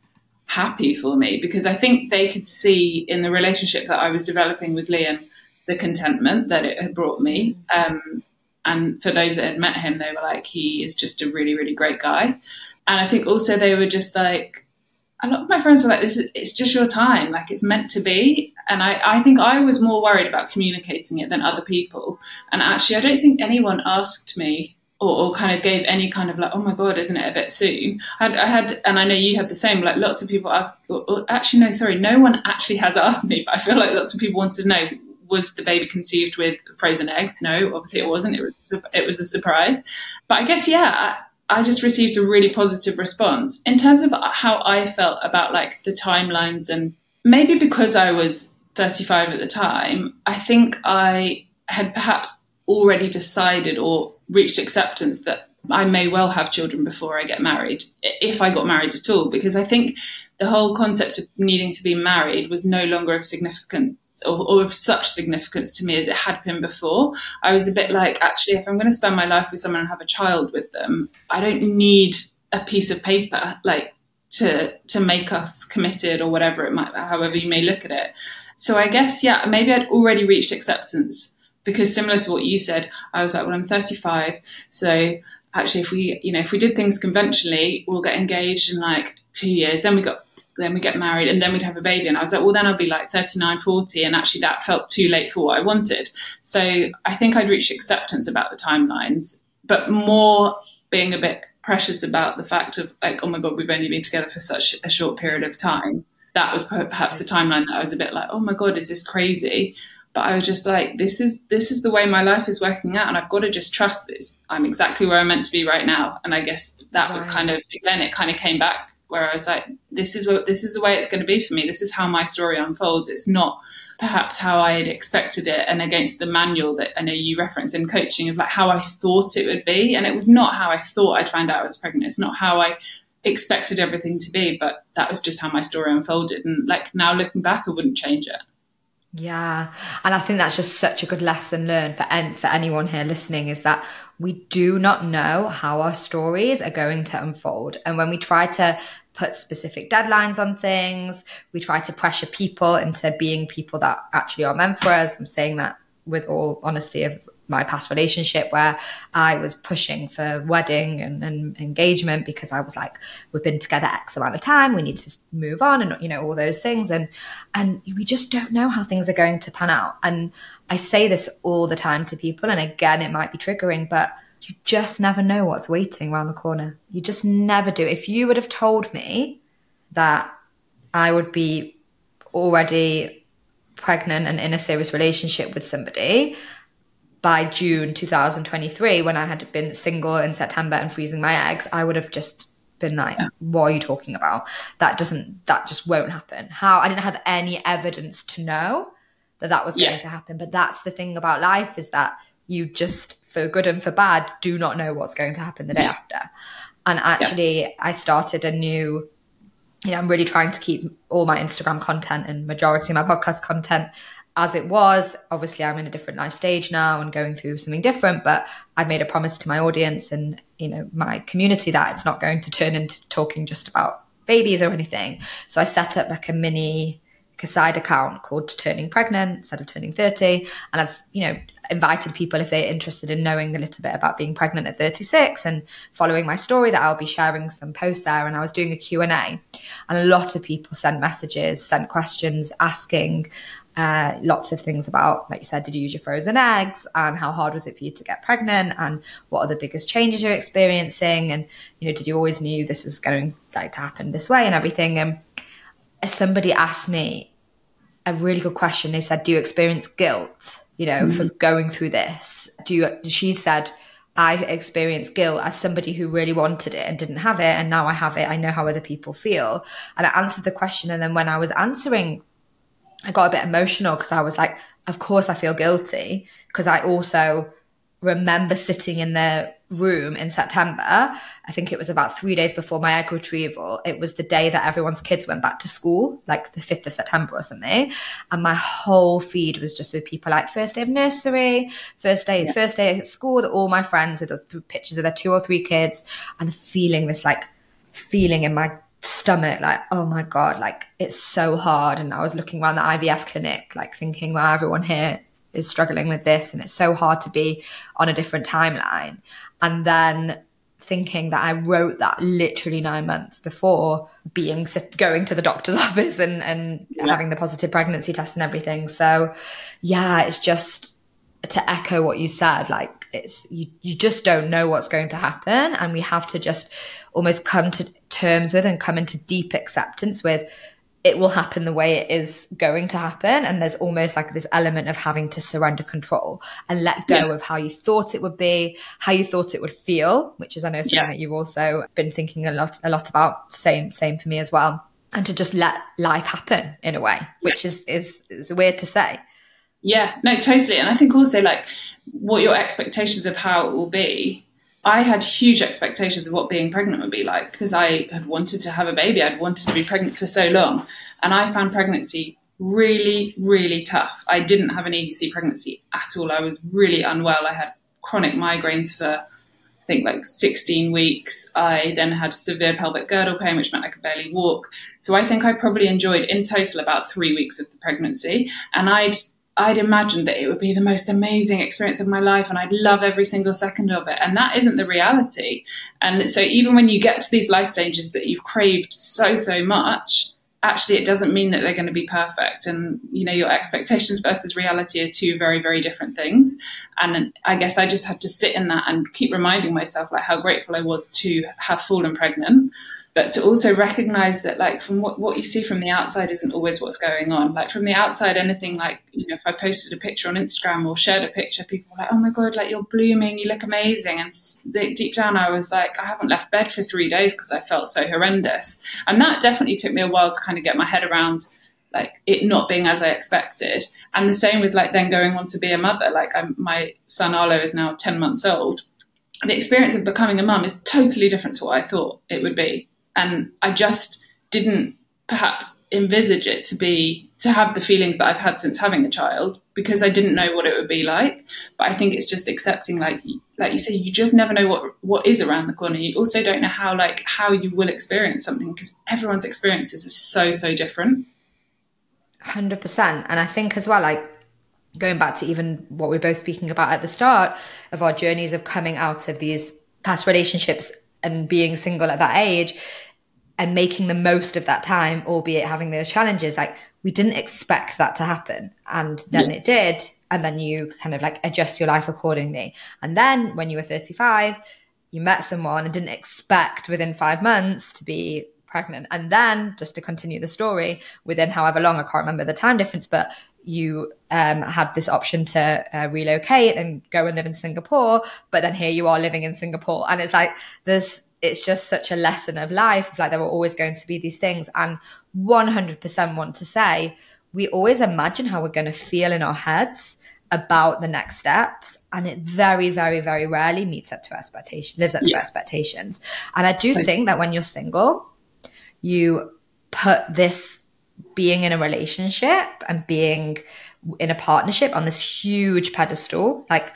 happy for me because I think they could see in the relationship that I was developing with Liam the contentment that it had brought me. Um, and for those that had met him, they were like, he is just a really, really great guy. And I think also they were just like, a lot of my friends were like, "This is it's just your time, like it's meant to be." And I, I think I was more worried about communicating it than other people. And actually, I don't think anyone asked me or, or kind of gave any kind of like, "Oh my god, isn't it a bit soon?" I had, I had and I know you had the same. Like lots of people ask. Or, or actually, no, sorry, no one actually has asked me, but I feel like lots of people wanted to know was the baby conceived with frozen eggs? No, obviously it wasn't. It was it was a surprise. But I guess yeah, I just received a really positive response in terms of how I felt about like the timelines and maybe because I was 35 at the time, I think I had perhaps already decided or reached acceptance that I may well have children before I get married, if I got married at all, because I think the whole concept of needing to be married was no longer of significant or, or, of such significance to me as it had been before. I was a bit like, actually, if I'm going to spend my life with someone and have a child with them, I don't need a piece of paper like to to make us committed or whatever it might, however you may look at it. So I guess yeah, maybe I'd already reached acceptance because similar to what you said, I was like, well, I'm 35, so actually, if we you know if we did things conventionally, we'll get engaged in like two years, then we got then we get married and then we'd have a baby. And i was like well then i'll be like 39 40 and actually that felt too late for what i wanted. So i think i'd reached acceptance about the timelines but more being a bit precious about the fact of like oh my god we've only been together for such a short period of time. That was perhaps a timeline that i was a bit like oh my god is this crazy? But I was just like, this is this is the way my life is working out, and I've got to just trust this. I'm exactly where I'm meant to be right now, and I guess that right. was kind of again, it kind of came back where I was like, this is what this is the way it's going to be for me. This is how my story unfolds. It's not perhaps how I had expected it and against the manual that I know you reference in coaching of like how I thought it would be. And it was not how I thought I'd find out I was pregnant. It's not how I expected everything to be, but that was just how my story unfolded. And like now looking back, I wouldn't change it. Yeah. And I think that's just such a good lesson learned for, en- for anyone here listening is that we do not know how our stories are going to unfold. And when we try to put specific deadlines on things, we try to pressure people into being people that actually are meant for us. I'm saying that with all honesty of my past relationship where I was pushing for wedding and, and, engagement because I was like, we've been together X amount of time, we need to move on and you know, all those things. And and we just don't know how things are going to pan out. And I say this all the time to people, and again it might be triggering, but you just never know what's waiting around the corner. You just never do. If you would have told me that I would be already pregnant and in a serious relationship with somebody by June 2023, when I had been single in September and freezing my eggs, I would have just been like, yeah. what are you talking about? That doesn't, that just won't happen. How? I didn't have any evidence to know that that was going yeah. to happen. But that's the thing about life is that you just, for good and for bad, do not know what's going to happen the day yeah. after. And actually, I started a new, you know, I'm really trying to keep all my Instagram content and majority of my podcast content as it was. Obviously, I'm in a different life stage now and going through something different, but I've made a promise to my audience and, you know, my community that it's not going to turn into talking just about babies or anything. So I set up like a mini side account called Turning Pregnant instead of Turning 30. And I've, you know, invited people if they're interested in knowing a little bit about being pregnant at 36 and following my story that I'll be sharing some posts there. And I was doing a Q&A and a lot of people sent messages, sent questions asking uh, lots of things about, like you said, did you use your frozen eggs and how hard was it for you to get pregnant and what are the biggest changes you're experiencing and you know did you always knew this was going like to happen this way and everything and somebody asked me a really good question. They said, "Do you experience guilt? You know, mm-hmm. for going through this? Do you?" She said, "I experienced guilt as somebody who really wanted it and didn't have it, and now I have it. I know how other people feel." And I answered the question, and then when I was answering, I got a bit emotional because I was like, "Of course, I feel guilty because I also." Remember sitting in the room in September. I think it was about three days before my egg retrieval. It was the day that everyone's kids went back to school, like the 5th of September or something. And my whole feed was just with people like first day of nursery, first day, yeah. first day at school, all my friends with the pictures of their two or three kids and feeling this like feeling in my stomach like oh my god like it's so hard and i was looking around the ivf clinic like thinking well everyone here is struggling with this and it's so hard to be on a different timeline. And then thinking that I wrote that literally nine months before being going to the doctor's office and, and yeah. having the positive pregnancy test and everything. So yeah, it's just to echo what you said, like it's you, you just don't know what's going to happen. And we have to just almost come to terms with and come into deep acceptance with it will happen the way it is going to happen. And there's almost like this element of having to surrender control and let go yeah. of how you thought it would be, how you thought it would feel, which is I know something yeah. that you've also been thinking a lot a lot about. Same, same for me as well. And to just let life happen in a way, which yeah. is, is is weird to say. Yeah, no, totally. And I think also like what your expectations of how it will be I had huge expectations of what being pregnant would be like because I had wanted to have a baby. I'd wanted to be pregnant for so long. And I found pregnancy really, really tough. I didn't have an easy pregnancy at all. I was really unwell. I had chronic migraines for, I think, like 16 weeks. I then had severe pelvic girdle pain, which meant I could barely walk. So I think I probably enjoyed in total about three weeks of the pregnancy. And I'd I'd imagined that it would be the most amazing experience of my life and I'd love every single second of it. And that isn't the reality. And so even when you get to these life stages that you've craved so, so much, actually it doesn't mean that they're going to be perfect. And, you know, your expectations versus reality are two very, very different things. And I guess I just had to sit in that and keep reminding myself like how grateful I was to have fallen pregnant but to also recognize that like from what, what you see from the outside isn't always what's going on like from the outside anything like you know if i posted a picture on instagram or shared a picture people were like oh my god like you're blooming you look amazing and deep down i was like i haven't left bed for three days because i felt so horrendous and that definitely took me a while to kind of get my head around like it not being as I expected. And the same with like then going on to be a mother. Like I'm, my son Arlo is now 10 months old. The experience of becoming a mum is totally different to what I thought it would be and I just didn't perhaps envisage it to be to have the feelings that I've had since having a child because I didn't know what it would be like. But I think it's just accepting, like like you say, you just never know what what is around the corner. You also don't know how like how you will experience something because everyone's experiences are so so different. Hundred percent, and I think as well, like going back to even what we are both speaking about at the start of our journeys of coming out of these past relationships and being single at that age and making the most of that time, albeit having those challenges. Like we didn't expect that to happen. And then yeah. it did. And then you kind of like adjust your life accordingly. And then when you were 35, you met someone and didn't expect within five months to be pregnant. And then just to continue the story, within however long, I can't remember the time difference, but you um, had this option to uh, relocate and go and live in Singapore, but then here you are living in Singapore, and it's like there's it's just such a lesson of life. Like there are always going to be these things, and 100% want to say we always imagine how we're going to feel in our heads about the next steps and it very very very rarely meets up to expectation lives up yeah. to expectations and i do think that when you're single you put this being in a relationship and being in a partnership on this huge pedestal like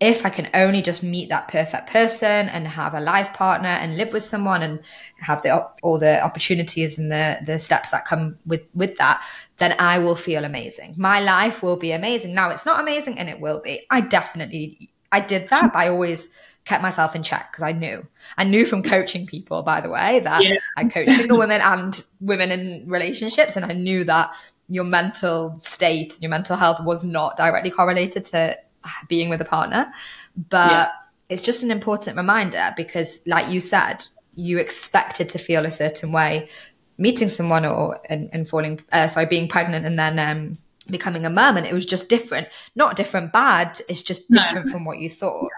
if I can only just meet that perfect person and have a life partner and live with someone and have the all the opportunities and the the steps that come with with that, then I will feel amazing. My life will be amazing. Now it's not amazing and it will be. I definitely I did that, I always kept myself in check because I knew. I knew from coaching people, by the way, that yeah. I coach single women and women in relationships, and I knew that your mental state, your mental health was not directly correlated to being with a partner. But yeah. it's just an important reminder because, like you said, you expected to feel a certain way meeting someone or and, and falling, uh, sorry, being pregnant and then um, becoming a mum. And it was just different, not different bad, it's just different no. from what you thought.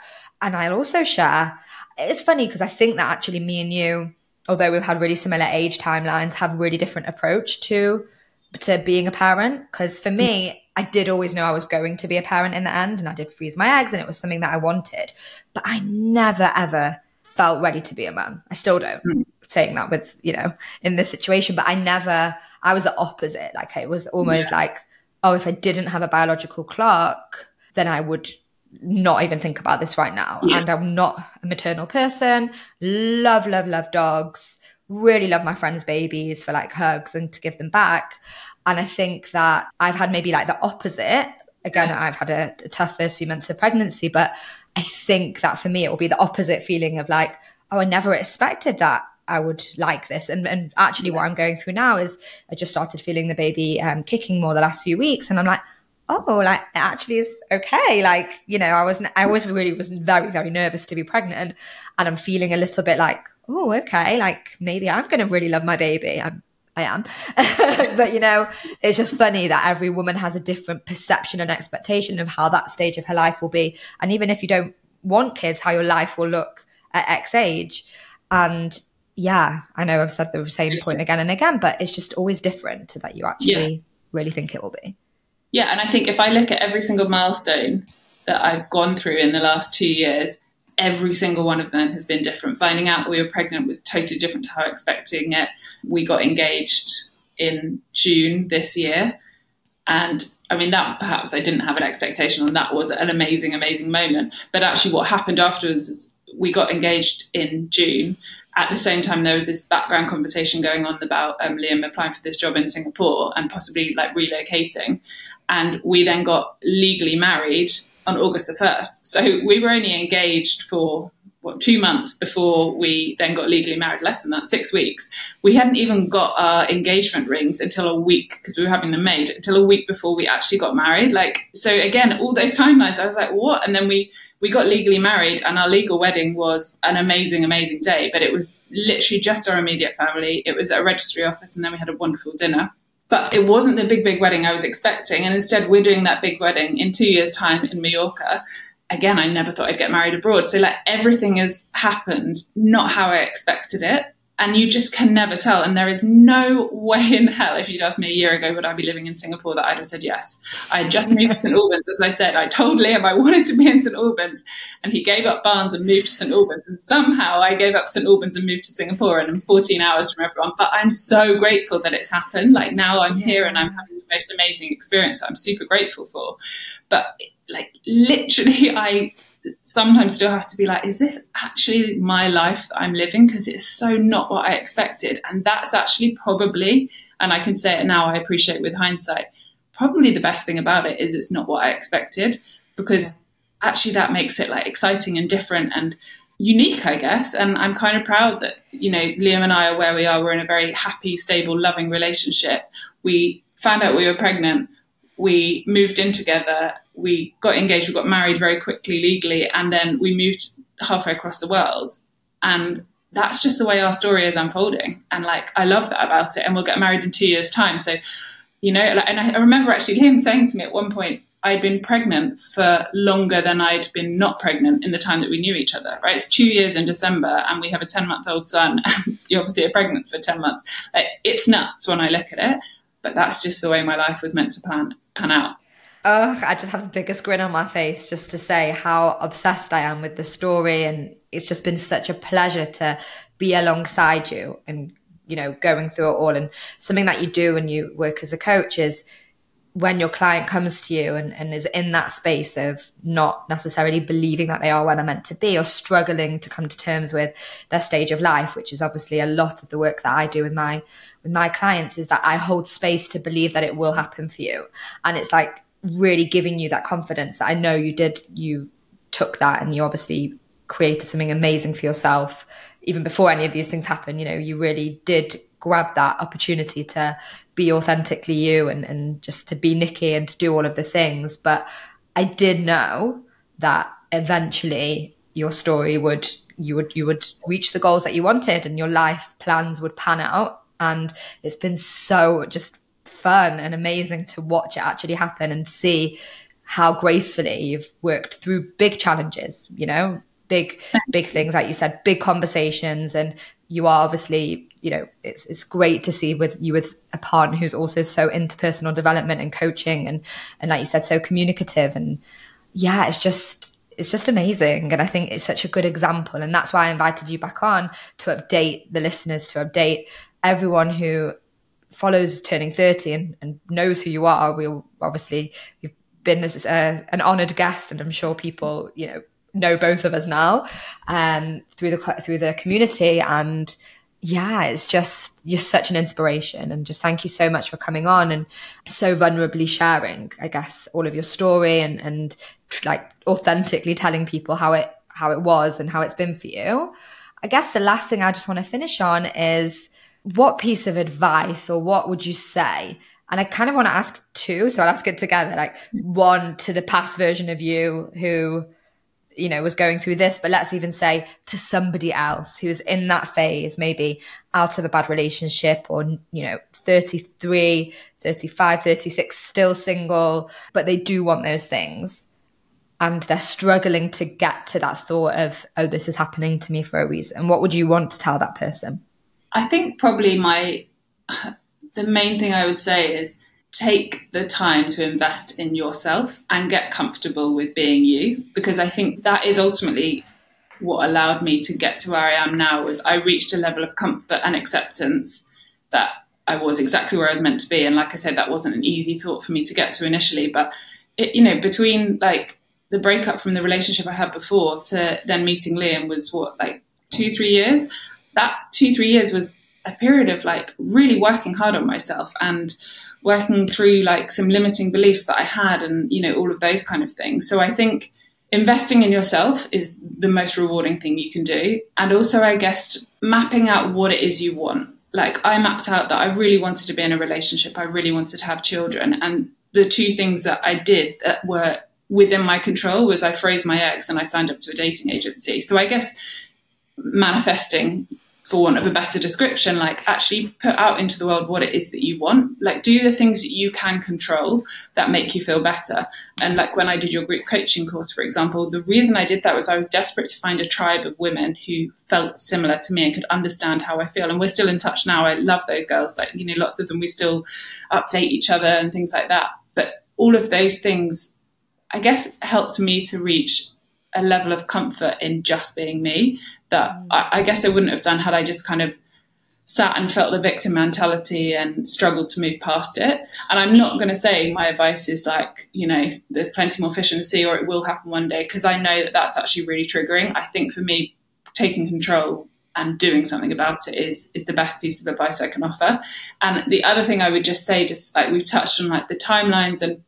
And I'll also share, it's funny because I think that actually me and you, although we've had really similar age timelines, have really different approach to to being a parent. Because for me, I did always know I was going to be a parent in the end, and I did freeze my eggs, and it was something that I wanted. But I never ever felt ready to be a mum. I still don't. Mm. Saying that with you know in this situation, but I never. I was the opposite. Like it was almost yeah. like, oh, if I didn't have a biological clock, then I would not even think about this right now. Yeah. And I'm not a maternal person. Love, love, love dogs. Really love my friends' babies for like hugs and to give them back. And I think that I've had maybe like the opposite. Again, I've had a, a tough first few months of pregnancy, but I think that for me, it will be the opposite feeling of like, oh, I never expected that I would like this. And, and actually, what I'm going through now is I just started feeling the baby um, kicking more the last few weeks. And I'm like, oh, like it actually is okay. Like, you know, I was, I was really was very, very nervous to be pregnant. And I'm feeling a little bit like, oh, okay, like maybe I'm going to really love my baby. I'm I am. but you know, it's just funny that every woman has a different perception and expectation of how that stage of her life will be. And even if you don't want kids, how your life will look at X age. And yeah, I know I've said the same point again and again, but it's just always different to that you actually yeah. really think it will be. Yeah, and I think if I look at every single milestone that I've gone through in the last two years, every single one of them has been different. Finding out we were pregnant was totally different to how expecting it. We got engaged in June this year. And I mean, that perhaps I didn't have an expectation and That was an amazing, amazing moment. But actually, what happened afterwards is we got engaged in June. At the same time, there was this background conversation going on about um, Liam applying for this job in Singapore and possibly like relocating. And we then got legally married on August the 1st. So we were only engaged for what, two months before we then got legally married, less than that, six weeks. We hadn't even got our engagement rings until a week because we were having them made until a week before we actually got married. Like, so again, all those timelines, I was like, what? And then we, we got legally married and our legal wedding was an amazing, amazing day, but it was literally just our immediate family. It was at a registry office and then we had a wonderful dinner. But it wasn't the big, big wedding I was expecting. And instead, we're doing that big wedding in two years' time in Mallorca. Again, I never thought I'd get married abroad. So, like, everything has happened not how I expected it and you just can never tell. And there is no way in hell, if you'd asked me a year ago, would I be living in Singapore, that I'd have said yes. I just moved to St Albans, as I said. I told Liam I wanted to be in St Albans, and he gave up Barnes and moved to St Albans. And somehow I gave up St Albans and moved to Singapore, and I'm 14 hours from everyone. But I'm so grateful that it's happened. Like now I'm here and I'm having the most amazing experience that I'm super grateful for. But like literally, I sometimes still have to be like, is this actually my life that I'm living? Because it's so not what I expected. And that's actually probably, and I can say it now, I appreciate with hindsight, probably the best thing about it is it's not what I expected because yeah. actually that makes it like exciting and different and unique, I guess. And I'm kind of proud that, you know, Liam and I are where we are. We're in a very happy, stable, loving relationship. We found out we were pregnant. We moved in together we got engaged, we got married very quickly legally, and then we moved halfway across the world. And that's just the way our story is unfolding. And like, I love that about it. And we'll get married in two years' time. So you know, and I remember actually him saying to me at one point, I'd been pregnant for longer than I'd been not pregnant in the time that we knew each other, right? It's two years in December and we have a 10 month old son. And you obviously are pregnant for 10 months. Like, it's nuts when I look at it, but that's just the way my life was meant to plan, pan out. Oh, I just have the biggest grin on my face just to say how obsessed I am with the story. And it's just been such a pleasure to be alongside you and, you know, going through it all. And something that you do when you work as a coach is when your client comes to you and, and is in that space of not necessarily believing that they are where they're meant to be or struggling to come to terms with their stage of life, which is obviously a lot of the work that I do with my with my clients, is that I hold space to believe that it will happen for you. And it's like really giving you that confidence that I know you did you took that and you obviously created something amazing for yourself even before any of these things happen. You know, you really did grab that opportunity to be authentically you and, and just to be Nikki and to do all of the things. But I did know that eventually your story would you would you would reach the goals that you wanted and your life plans would pan out. And it's been so just fun and amazing to watch it actually happen and see how gracefully you've worked through big challenges, you know, big, big things, like you said, big conversations. And you are obviously you know it's it's great to see with you with a partner who's also so into personal development and coaching and and like you said so communicative. And yeah it's just it's just amazing. And i think it's such a good example. And that's why i invited you back on to update the listeners to update everyone who follows turning 30 and, and knows who you are we obviously you've been as a, an honored guest and i'm sure people you know know both of us now um through the through the community and yeah, it's just you're such an inspiration, and just thank you so much for coming on and so vulnerably sharing, I guess, all of your story and and like authentically telling people how it how it was and how it's been for you. I guess the last thing I just want to finish on is what piece of advice or what would you say? And I kind of want to ask two, so I'll ask it together. Like one to the past version of you who you know was going through this but let's even say to somebody else who's in that phase maybe out of a bad relationship or you know 33 35 36 still single but they do want those things and they're struggling to get to that thought of oh this is happening to me for a reason what would you want to tell that person i think probably my the main thing i would say is take the time to invest in yourself and get comfortable with being you because i think that is ultimately what allowed me to get to where i am now was i reached a level of comfort and acceptance that i was exactly where i was meant to be. And like i said that wasn't an easy thought for me to get to initially but it, you know between like the breakup from the relationship i had before to then meeting liam was what like two three years that two three years was a period of like really working hard on myself and working through like some limiting beliefs that I had and, you know, all of those kind of things. So I think investing in yourself is the most rewarding thing you can do. And also, I guess, mapping out what it is you want. Like, I mapped out that I really wanted to be in a relationship, I really wanted to have children. And the two things that I did that were within my control was I phrased my ex and I signed up to a dating agency. So I guess manifesting for want of a better description, like actually put out into the world what it is that you want. Like do the things that you can control that make you feel better. And like when I did your group coaching course, for example, the reason I did that was I was desperate to find a tribe of women who felt similar to me and could understand how I feel. And we're still in touch now. I love those girls. Like, you know, lots of them, we still update each other and things like that. But all of those things, I guess, helped me to reach a level of comfort in just being me that mm. I, I guess I wouldn't have done had I just kind of sat and felt the victim mentality and struggled to move past it. And I'm not going to say my advice is like, you know, there's plenty more fish in the sea or it will happen one day, because I know that that's actually really triggering. I think for me, taking control and doing something about it is is the best piece of advice I can offer. And the other thing I would just say, just like we've touched on, like the timelines and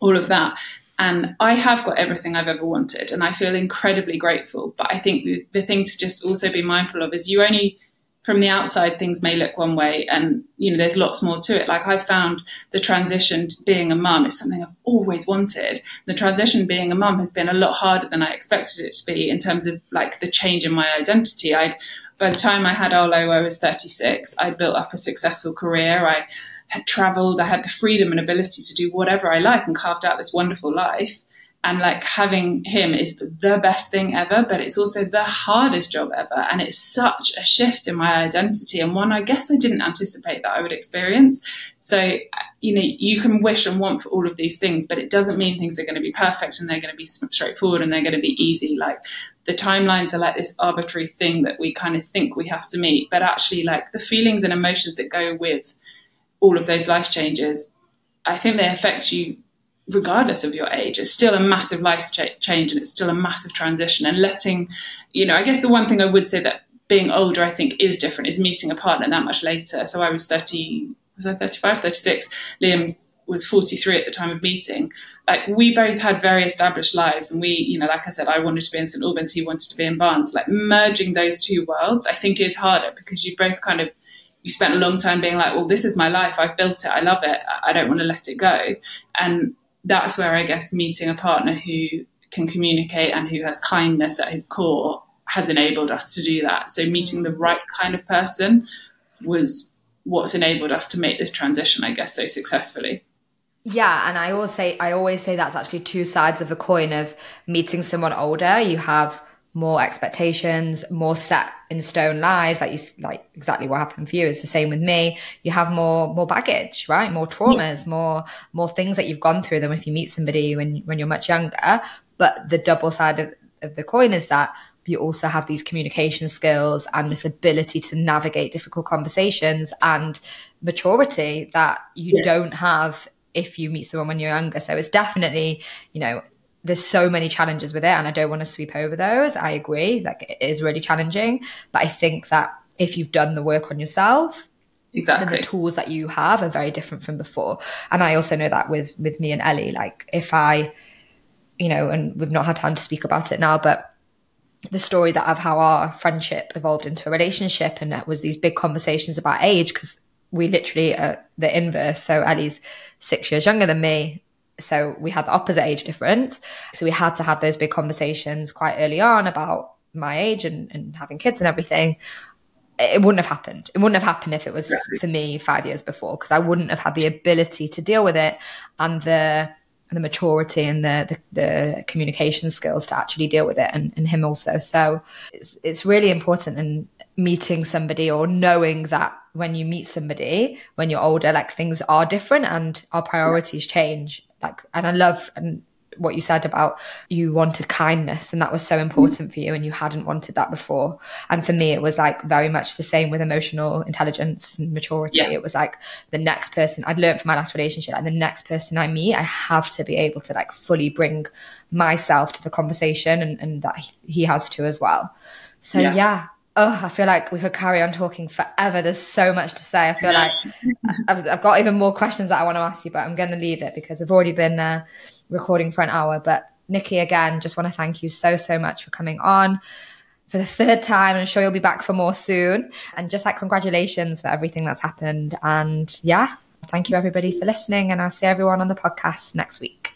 all of that, and I have got everything I've ever wanted, and I feel incredibly grateful. But I think the, the, thing to just also be mindful of is you only, from the outside, things may look one way, and you know there's lots more to it. Like I found the transition to being a mum is something I've always wanted. The transition being a mum has been a lot harder than I expected it to be in terms of like the change in my identity. I'd by the time I had Arlo, I was 36. I built up a successful career. I had traveled. I had the freedom and ability to do whatever I like and carved out this wonderful life and like having him is the best thing ever but it's also the hardest job ever. And it's such a shift in my identity and one i guess i didn't anticipate that i would experience. So you know you can wish and want for all of these things but it doesn't mean things are going to be perfect and they're going to be straightforward and they're going to be easy. Like the timelines are like this arbitrary thing that we kind of think we have to meet but actually like the feelings and emotions that go with all of those life changes i think they affect you regardless of your age. It's still a massive life change and it's still a massive transition. And letting, you know, I guess the one thing I would say that being older, I think, is different is meeting a partner that much later. So I was 30, was I 35, 36? Liam was 43 at the time of meeting. Like we both had very established lives, and we, you know, like I said, I wanted to be in St Albans, he wanted to be in Barnes. Like merging those two worlds, I think is harder because you both kind of you spent a long time being like, well, this is my life, I've built it, I love it, I don't want to let it go, and that's where I guess meeting a partner who can communicate and who has kindness at his core has enabled us to do that. So meeting the right kind of person was what's enabled us to make this transition, I guess, so successfully. Yeah, and I always say I always say that's actually two sides of a coin of meeting someone older. You have more expectations, more set in stone lives, like you like exactly what happened for you. It's the same with me. You have more more baggage, right? More traumas, yeah. more more things that you've gone through than if you meet somebody when when you're much younger. But the double side of, of the coin is that you also have these communication skills and this ability to navigate difficult conversations and maturity that you yeah. don't have if you meet someone when you're younger. So it's definitely, you know, there's so many challenges with it and I don't want to sweep over those. I agree. Like it is really challenging. But I think that if you've done the work on yourself, exactly then the tools that you have are very different from before. And I also know that with with me and Ellie, like if I, you know, and we've not had time to speak about it now, but the story that of how our friendship evolved into a relationship and that was these big conversations about age because we literally are the inverse. So Ellie's six years younger than me so we had the opposite age difference. So we had to have those big conversations quite early on about my age and, and having kids and everything. It wouldn't have happened. It wouldn't have happened if it was for me five years before, because I wouldn't have had the ability to deal with it and the the maturity and the, the, the communication skills to actually deal with it and, and him also. So it's it's really important in meeting somebody or knowing that when you meet somebody when you're older, like things are different and our priorities change like and i love and what you said about you wanted kindness and that was so important for you and you hadn't wanted that before. And for me it was like very much the same with emotional intelligence and maturity. Yeah. it was like the next person i'd learned from my last relationship like the next person i meet i have to be able to like fully bring myself to the conversation and, and that he has to as well. So yeah, yeah oh, I feel like we could carry on talking forever. There's so much to say. I feel like I've, I've, got even more questions that I want to ask you, but I'm going to leave it because we've already been uh, recording for an hour. But Nikki, again, just want to thank you so, so much for coming on for the third time. I'm sure you'll be back for more soon. And just like congratulations for everything that's happened. And yeah, thank you everybody for listening. And I'll see everyone on the podcast next week.